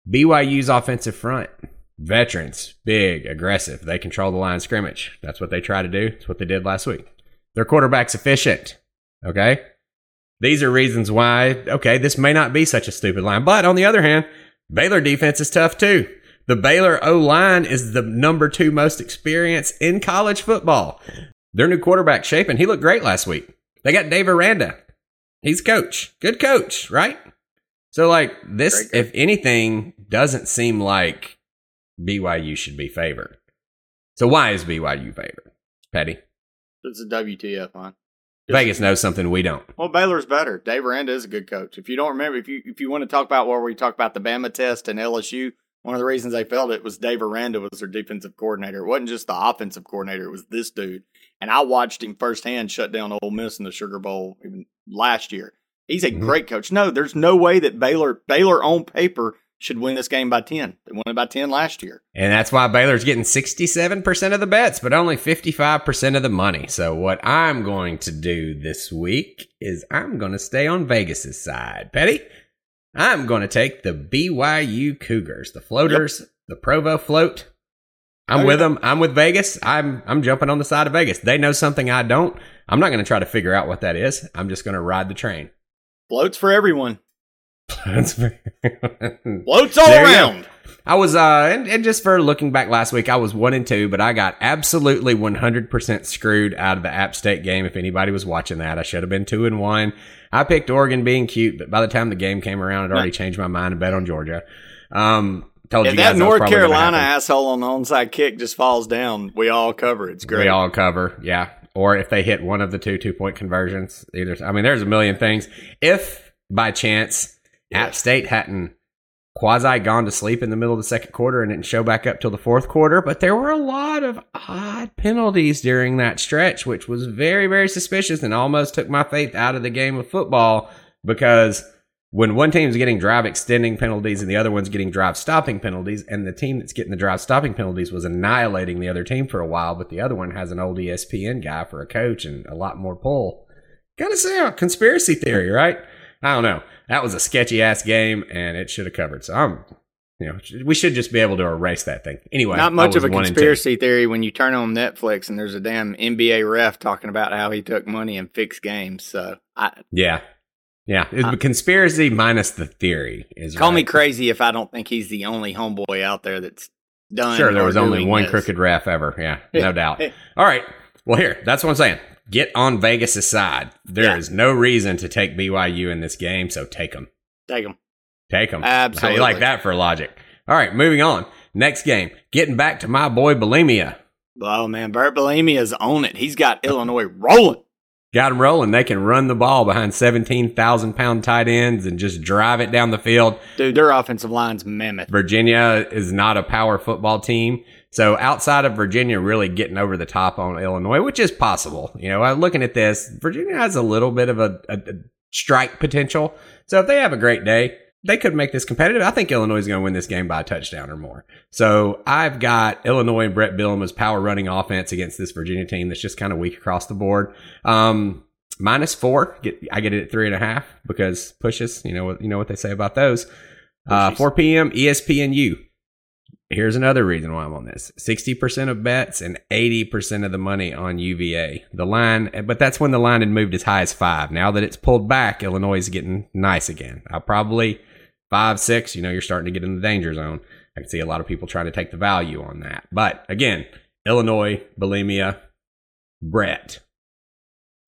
BYU's offensive front, veterans, big, aggressive. They control the line scrimmage. That's what they try to do. That's what they did last week. Their quarterback's efficient. Okay. These are reasons why, okay, this may not be such a stupid line. But on the other hand, Baylor defense is tough too. The Baylor O line is the number two most experienced in college football. Their new quarterback, Shapen, he looked great last week. They got Dave Aranda. He's coach. Good coach, right? So, like, this, if anything, doesn't seem like BYU should be favored. So, why is BYU favored? Petty. It's a WTF, man. Vegas knows something we don't. Well, Baylor's better. Dave Aranda is a good coach. If you don't remember, if you if you want to talk about where we talk about the Bama test and LSU, one of the reasons they failed it was Dave Aranda was their defensive coordinator. It wasn't just the offensive coordinator; it was this dude. And I watched him firsthand shut down Ole Miss in the Sugar Bowl even last year. He's a Mhm. great coach. No, there's no way that Baylor Baylor on paper should win this game by 10. They won it by 10 last year. And that's why Baylor's getting 67% of the bets, but only 55% of the money. So, what I'm going to do this week is I'm going to stay on Vegas's side. Petty, I'm going to take the BYU Cougars, the floaters, the Provo float. I'm Oh, with yeah. them. I'm with Vegas. I'm I'm jumping on the side of Vegas. They know something I don't. I'm not going to try to figure out what that is. I'm just going to ride the train. Floats for everyone. That's Floats all There around. I was, uh, and, and just for looking back last week, I was one and two, but I got absolutely 100% screwed out of the App State game. If anybody was watching that, I should have been two and one. I picked Oregon being cute, but by the time the game came around, I'd already changed my mind and bet on Georgia. Um, told If you that North Carolina asshole on the onside kick just falls down, we all cover. It's great. We all cover, yeah. Or if they hit one of the two two point conversions, either. I mean, there's a million things. If by chance App State hadn't quasi gone to sleep in the middle of the second quarter and didn't show back up till the fourth quarter, but there were a lot of odd penalties during that stretch, which was very, very suspicious and almost took my faith out of the game of football because when one team's getting drive extending penalties and the other one's getting drive stopping penalties, and the team that's getting the drive stopping penalties was annihilating the other team for a while, but the other one has an old ESPN guy for a coach and a lot more pull. Gotta say, a conspiracy theory, right? I don't know. That was a sketchy ass game, and it should have covered. So I'm, you know, we should just be able to erase that thing. Anyway, Not much of a one and two. conspiracy theory when you turn on Netflix and there's a damn NBA ref talking about how he took money and fixed games. So I, Yeah, yeah. It's a conspiracy minus the theory is call me crazy if I don't think he's the only homeboy out there that's done. Sure, there was only one this. crooked ref ever. Yeah, no doubt. All right. Well, here, that's what I'm saying. Get on Vegas' side. There is Yeah. no reason to take BYU in this game, so take them. Take them. Take them. How Absolutely. you like that for logic? All right, moving on. Next game. Getting back to my boy Bielema. Oh man, Bert is on it. He's got Illinois rolling. Got them rolling. They can run the ball behind 17,000 pound tight ends and just drive it down the field. Dude, their offensive line's mammoth. Virginia is not a power football team. So outside of Virginia really getting over the top on Illinois, which is possible, you know, I'm looking at this, Virginia has a little bit of a, a, a strike potential. So if they have a great day, they could make this competitive. I think Illinois is going to win this game by a touchdown or more. So I've got Illinois and Bret Bielema's power running offense against this Virginia team that's just kind of weak across the board. Um, minus four, get, I get it at three and a half because pushes. You know what you know what they say about those. Uh, 4 p.m. ESPNU. Here's another reason why I'm on this. 60% of bets and 80% of the money on UVA. The line, but that's when the line had moved as high as five. Now that it's pulled back, Illinois is getting nice again. I'll probably five, six, you know, you're starting to get in the danger zone. I can see a lot of people trying to take the value on that. But again, Illinois, Bielema, Bret.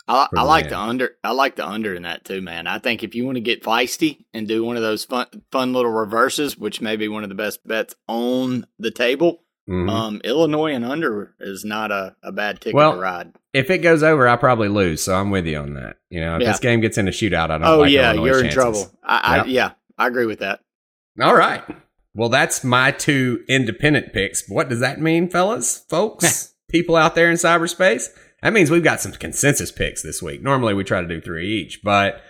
I, I like the under. I like the under in that too, man. I think if you want to get feisty and do one of those fun, fun little reverses, which may be one of the best bets on the table, Mhm. um, Illinois and under is not a, a bad ticket Well, to ride. if it goes over, I probably lose. So I'm with you on that. You know, if Yeah. this game gets in a shootout, I don't Oh like yeah, Illinois' you're in trouble. I, I yeah, I agree with that. All right. Well, that's my two independent picks. What does that mean, fellas, folks, people out there in cyberspace? That means we've got some consensus picks this week. Normally we try to do three each, but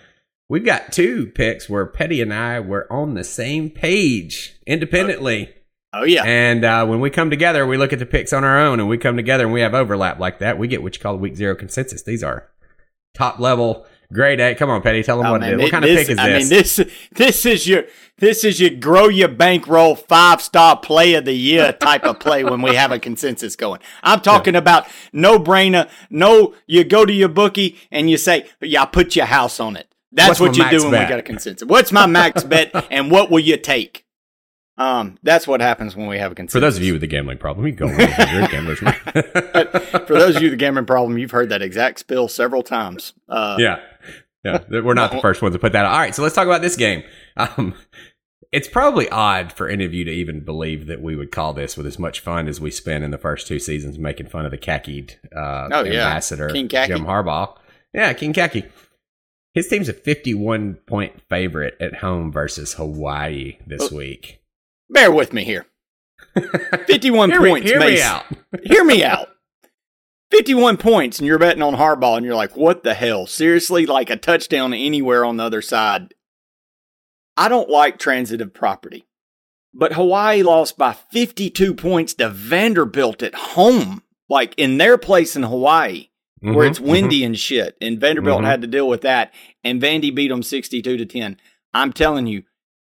we've got two picks where Petty and I were on the same page independently. Oh yeah, And uh, when we come together, we look at the picks on our own and we come together and we have overlap like that. We get what you call a week zero consensus. These are top level, grade eh? A. Come on, Petty, tell them Oh, what man, it is. What kind of pick is I this? mean, this this is your this is your grow your bankroll five star play of the year type of play when we have a consensus going. I'm talking about no brainer. No, you go to your bookie and you say, "Yeah, put your house on it." That's What's what you do when bet? we got a consensus. What's my max bet and what will you take? Um, that's what happens when we have a consensus. For those of you with the gambling problem, you go gamblers. for those of you with the gambling problem, you've heard that exact spill several times. Uh, yeah, yeah, we're not the first ones to put that. out. All right, so let's talk about this game. Um, it's probably odd for any of you to even believe that we would call this with as much fun as we spent in the first two seasons making fun of the khakied uh, Oh, yeah. ambassador, Khaki. Jim Harbaugh. Yeah, King Khaki. His team's a 51 point favorite at home versus Hawaii this Oh. week. Bear with me here. 51 Hear me- points, hear me out. Hear me out. 51 points and you're betting on Harbaugh and you're like, what the hell? Seriously? Like a touchdown anywhere on the other side. I don't like transitive property, but Hawaii lost by 52 points to Vanderbilt at home, like in their place in Hawaii, where Mhm, it's windy and shit. And Vanderbilt Mhm. had to deal with that. And Vandy beat them 62 to 10. I'm telling you,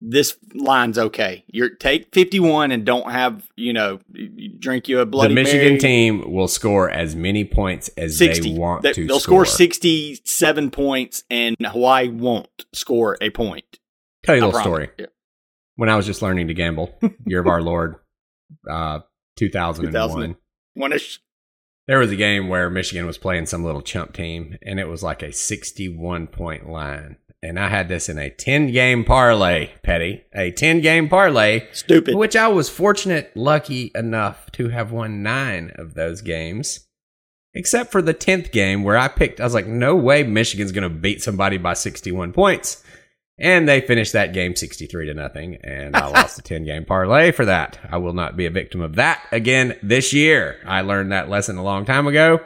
this line's okay. You're take 51 and don't have, you know, drink you a blood. The Michigan Mary. team will score as many points as 60. they want to. They'll score 67 points, and Hawaii won't score a point. Tell you a little story. Yeah. When I was just learning to gamble, year of our Lord, uh, 2001. 2000. One ish. There was a game where Michigan was playing some little chump team, and it was like a 61 point line. And I had this in a 10 game parlay, Petty. A 10 game parlay, Stupid. which I was fortunate, lucky enough to have won nine of those games. Except for the 10th game where I picked, I was like, no way Michigan's going to beat somebody by 61 points. And they finished that game 63 to nothing. And I lost a 10 game parlay for that. I will not be a victim of that again this year. I learned that lesson a long time ago.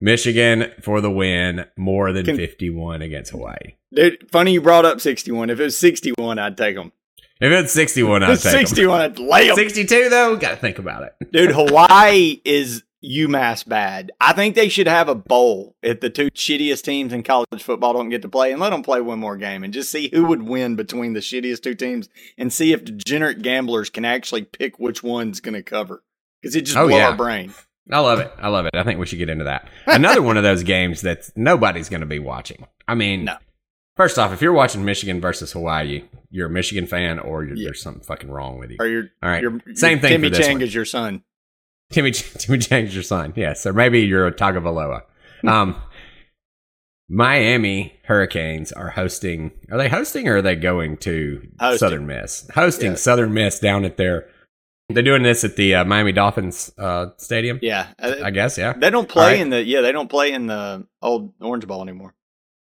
Michigan for the win, more than Can- 51 against Hawaii. Dude, funny you brought up 61. If it was 61, I'd take them. If it's 61, I'd take 'em. 61, I'd lay them. 62 though, got to think about it. Dude, Hawaii is UMass bad. I think they should have a bowl if the two shittiest teams in college football don't get to play and let them play one more game and just see who would win between the shittiest two teams and see if degenerate gamblers can actually pick which one's going to cover. Because it just Oh, blow yeah. our brain. I love it. I love it. I think we should get into that. Another one of those games that nobody's going to be watching. I mean, No. first off, if you're watching Michigan versus Hawaii, you're a Michigan fan or you're, Yeah. there's something fucking wrong with you. Or your, All right. your, Same thing Timmy Chang one. is your son. Timmy Timmy Chang is your son. Yes, or maybe you're a Tagovailoa. Um, Miami Hurricanes are hosting. Are they hosting or are they going to Hosting. Southern Miss? Hosting Yeah. Southern Miss down at their. They're doing this at the uh, Miami Dolphins uh, stadium. Yeah. Uh, I guess. Yeah. They don't play right. in the yeah, they don't play in the old Orange Bowl anymore.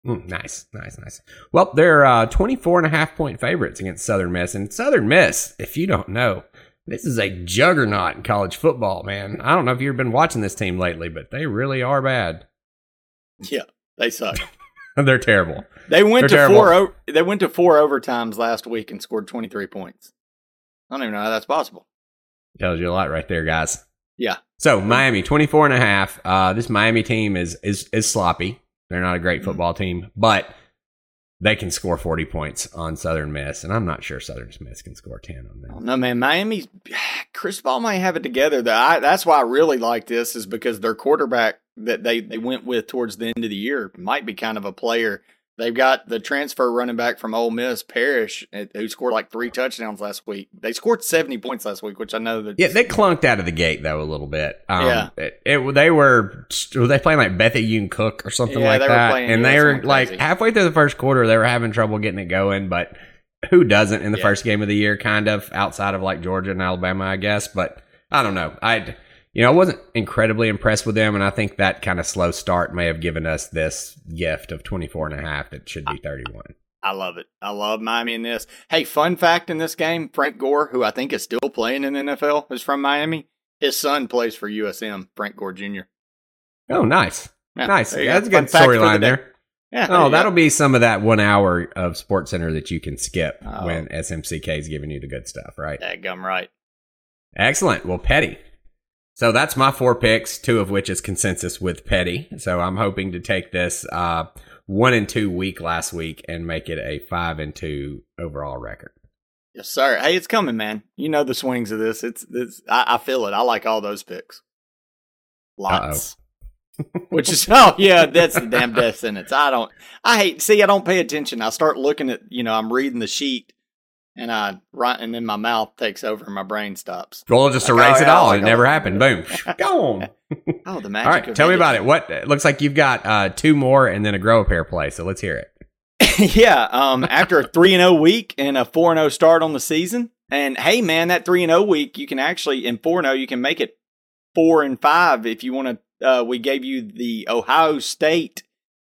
Mm, nice, nice, nice. Well, they're uh, 24 and a half point favorites against Southern Miss. And Southern Miss, if you don't know, this is a juggernaut in college football, man. I don't know if you've been watching this team lately, but they really are bad. Yeah, they suck. They're terrible. They went They're to terrible. four. O- they went to four overtimes last week and scored twenty three points. I don't even know how that's possible. Tells you a lot right there, guys. Yeah, So Miami, 24 and a half. Uh, this Miami team is, is, is sloppy. They're not a great Mm-hmm. football team, but they can score 40 points on Southern Miss. And I'm not sure Southern Miss can score 10 on them. don't man. Miami's Cristobal might have it together. Though I, that's why I really like this is because their quarterback that they they went with towards the end of the year might be kind of a player. They've got the transfer running back from Ole Miss, Parrish, eh, who scored like three touchdowns last week. They scored seventy points last week, which I know that Yeah, they clunked out of the gate though a little bit. Um, Yeah. it, it they were were they playing like Bethune Cook or something Yeah, like they were that, playing, and they were like crazy. halfway through the first quarter they were having trouble getting it going. But who doesn't in the Yeah. first game of the year? Kind of outside of like Georgia and Alabama, I guess. But I don't know. I you know I wasn't incredibly impressed with them, and I think that kind of slow start may have given us this gift of 24 and a half that should be 31. I love it. I love Miami in this. Hey, fun fact in this game: Frank Gore, who I think is still playing in the NFL, is from Miami. His son plays for USM, Frank Gore Jr. Oh, nice, Yeah, nice. That's a good for the storyline there. Yeah. there Oh, that'll go. be some of that one hour of Sports Center that you can skip Oh. when SMCK is giving you the good stuff, right? That gum right. Excellent. Well, Petty. So that's my four picks, two of which is consensus with Petty. So I'm hoping to take this uh, one and two week last week and make it a five and two overall record. Yes, sir. Hey, it's coming, man. You know the swings of this. It's, it's I, I feel it. I like all those picks. Lots. Which is oh yeah, that's the damn death sentence. I don't. I hate. See, I don't pay attention. I start looking at you know. I'm reading the sheet, and I right, and then my mouth takes over and my brain stops. We'll just Like, erase oh, it yeah, all. like, it never oh. happened. Boom. Go on. Oh, the magic. All right. of Tell me about it. What it looks like you've got uh, two more and then a grow a pair play. So let's hear it. yeah, um, after a three and zero week and a four and zero start on the season, and hey, man, that three and zero week you can actually in four and zero you can make it four and five if you want to. Uh, we gave you the Ohio State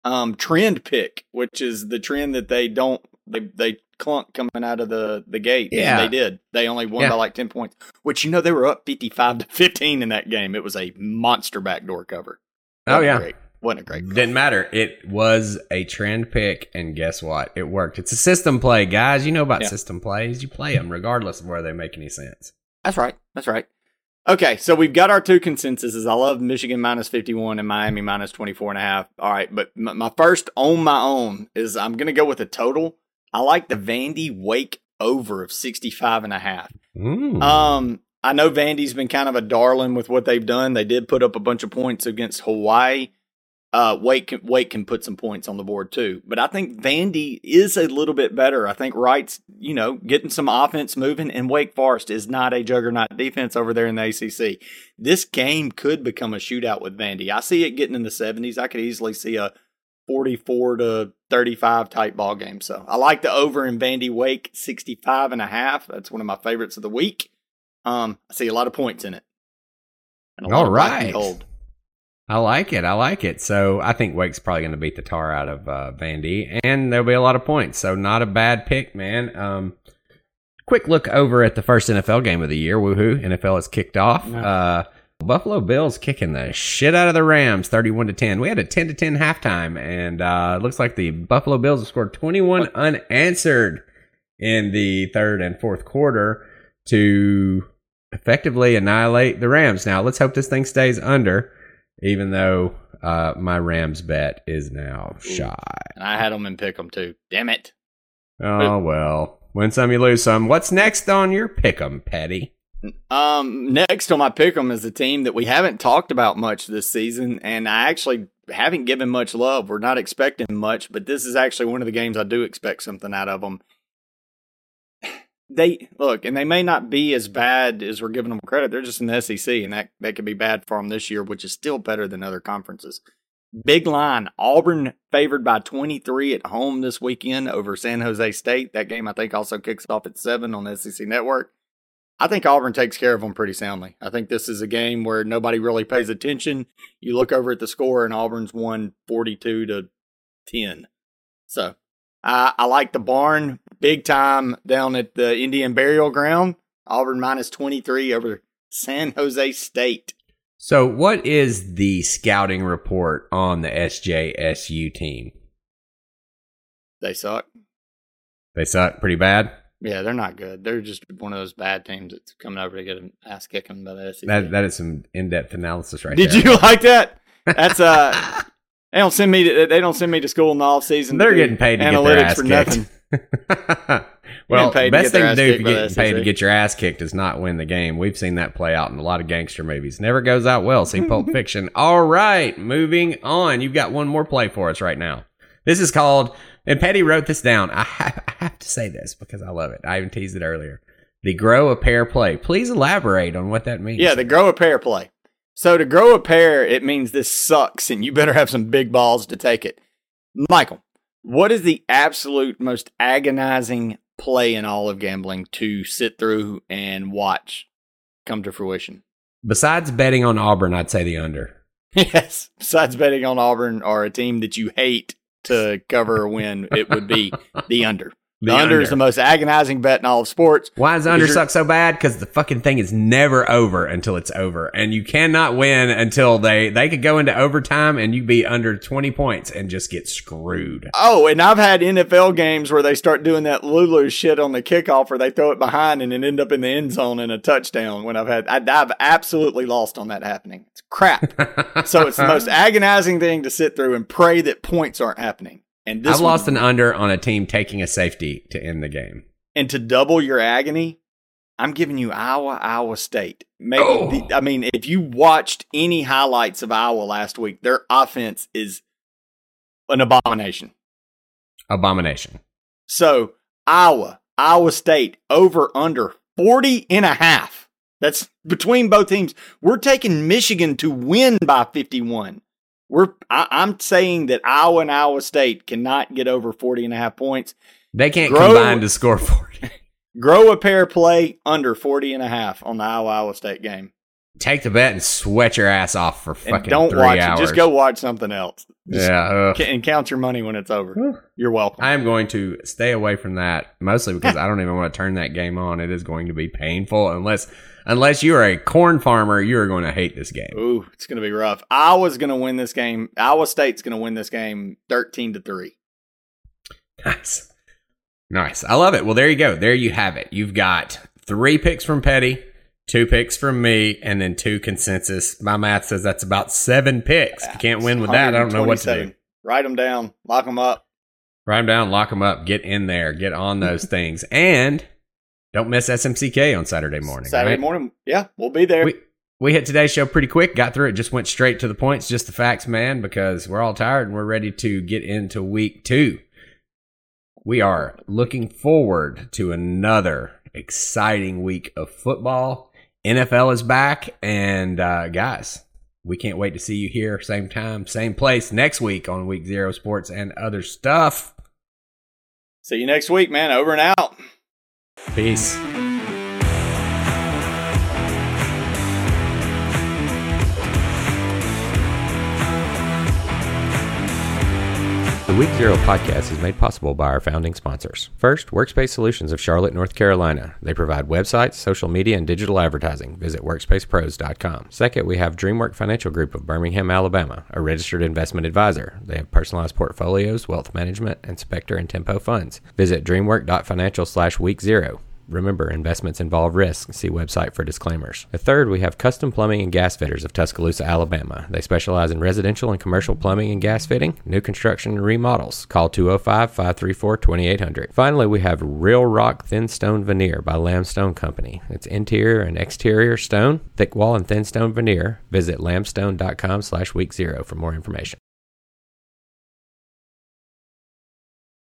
um, trend pick, which is the trend that they don't they they clunk coming out of the the gate. and Yeah. they did. They only won Yeah. by like ten points, which you know they were up fifty five to fifteen in that game. It was a monster backdoor cover. Oh, yeah. great. wasn't a great. Didn't matter. It was a trend pick, and guess what? It worked. It's a system play, guys. You know about Yeah. system plays. You play them regardless of where they make any sense. That's right. That's right. Okay, so we've got our two consensuses. I love Michigan minus 51 and Miami minus 24 and a half. All right, but my, my first on my own is I'm going to go with a total. I like the Vandy Wake over of 65 and a half. Mm. Um, I know Vandy's been kind of a darling with what they've done. They did put up a bunch of points against Hawaii. Uh, Wake can, Wake can put some points on the board too, but I think Vandy is a little bit better. I think Wright's, you know, getting some offense moving, and Wake Forest is not a juggernaut defense over there in the ACC. This game could become a shootout with Vandy. I see it getting in the seventies. I could easily see a forty-four to thirty-five type ball game. So I like the over in Vandy Wake 65 and a half. That's one of my favorites of the week. Um, I see a lot of points in it. And a lot All of black and right. gold. I like it. I like it. So I think Wake's probably going to beat the tar out of uh, Vandy, and there'll be a lot of points. So not a bad pick, man. Um, quick look over at the first NFL game of the year. Woohoo! NFL has kicked off. Uh, Buffalo Bills kicking the shit out of the Rams, thirty-one to ten. We had a ten to ten halftime, and uh, it looks like the Buffalo Bills have scored twenty-one unanswered in the third and fourth quarter to effectively annihilate the Rams. Now let's hope this thing stays under even though uh, my Rams bet is now shy. And I had them in pick 'em too. Damn it. Oh well, win some, you lose some. What's next on your pick 'em, Petty? Um, next on my pick 'em is a team that we haven't talked about much this season, and I actually haven't given much love. We're not expecting much, but this is actually one of the games I do expect something out of them. They look, and they may not be as bad as we're giving them credit. They're just in the SEC, and that that could be bad for them this year, which is still better than other conferences. Big line. Auburn favored by 23 at home this weekend over San Jose State. That game, I think, also kicks off at 7 on SEC Network. I think Auburn takes care of them pretty soundly. I think this is a game where nobody really pays attention. You look over at the score, and Auburn's won 42 to 10. So I I like the barn big time down at the Indian Burial Ground. Auburn minus 23 over San Jose State. So, what is the scouting report on the SJSU team? They suck. They suck pretty bad. Yeah, they're not good. They're just one of those bad teams that's coming over to get an ass kicking by the SEC. That that is some in depth analysis right Did there. you like that? That's uh they don't send me to they don't send me to school in the off season. They're getting paid to get their analytics ass for kicked. nothing. well, to best thing to do if you're getting paid to get your ass kicked is not win the game. We've seen that play out in a lot of gangster movies. Never goes out well. See Pulp Fiction. All right, moving on. You've got one more play for us right now. This is called, and Petty wrote this down. I have, I have to say this because I love it. I even teased it earlier. The grow a pair play. Please elaborate on what that means. Yeah, the grow a pair play. So to grow a pair, it means this sucks and you better have some big balls to take it. Michael, what is the absolute most agonizing play in all of gambling to sit through and watch come to fruition? Besides betting on Auburn, I'd say the under. Yes. Besides betting on Auburn or a team that you hate to cover or win, it would be the under. The, The under, under. is the most agonizing bet in all of sports. Why does the under suck so bad? Because the fucking thing is never over until it's over, and you cannot win until they they could go into overtime and you be under twenty points and just get screwed. Oh, and I've had NFL games where they start doing that Lulu shit on the kickoff where they throw it behind and then end up in the end zone in a touchdown. When I've had, I, I've absolutely lost on that happening. It's crap. so it's the most agonizing thing to sit through and pray that points aren't happening. And this I've one- lost an under on a team taking a safety to end the game. and to double your agony, I'm giving you Iowa, Iowa State. Maybe Oh. the, I mean, if you watched any highlights of Iowa last week, their offense is an abomination. Abomination. So Iowa, Iowa State over under 40 and a half. That's between both teams. We're taking Michigan to win by 51. We're I, I'm saying that Iowa and Iowa State cannot get over 40 and a half points. They can't Grow- combine to score forty. Grow a pair play under 40 and a half on the Iowa Iowa State game. take the bet and sweat your ass off for And fucking don't three watch hours. it. Just go watch something else. Just Yeah, ugh. and count your money when it's over. You're welcome. I am going to stay away from that mostly because I don't even want to turn that game on. It is going to be painful unless unless you are a corn farmer, you are going to hate this game. Ooh, it's going to be rough. Iowa's going to win this game. Iowa State's going to win this game 13 to 3. Nice. Nice. I love it. Well, there you go. There you have it. You've got three picks from Petty, two picks from me, and then two consensus. My math says that's about seven picks. If you can't win with that, I don't know what to do. Write them down. Lock them up. Write them down, lock them up, get in there, get on those things. And don't miss SMCK on Saturday morning. Saturday right? morning. Yeah, we'll be there. We we hit today's show pretty quick, got through it, just went straight to the points, just the facts, man, because we're all tired and we're ready to get into week two. We are looking forward to another exciting week of football. NFL is back, and uh, guys, we can't wait to see you here, same time, same place next week on Week Zero Sports and other stuff. See you next week, man. Over and out. Peace. Week Zero podcast is made possible by our founding sponsors. First, Workspace Solutions of Charlotte, North Carolina. They provide websites, social media, and digital advertising. Visit workspacepros.com. Second, we have DreamWork Financial Group of Birmingham, Alabama, a registered investment advisor. They have personalized portfolios, wealth management, and Spectre and Tempo funds. Visit dreamwork.financial slash week zero. Remember, investments involve risk. See website for disclaimers. The third, we have Custom Plumbing and Gas Fitters of Tuscaloosa, Alabama. They specialize in residential and commercial plumbing and gas fitting, new construction and remodels. Call 205 534 2800. Finally, we have Real Rock Thin Stone Veneer by Lambstone Company. It's interior and exterior stone, thick wall and thin stone veneer. Visit lambstone.com slash week zero for more information.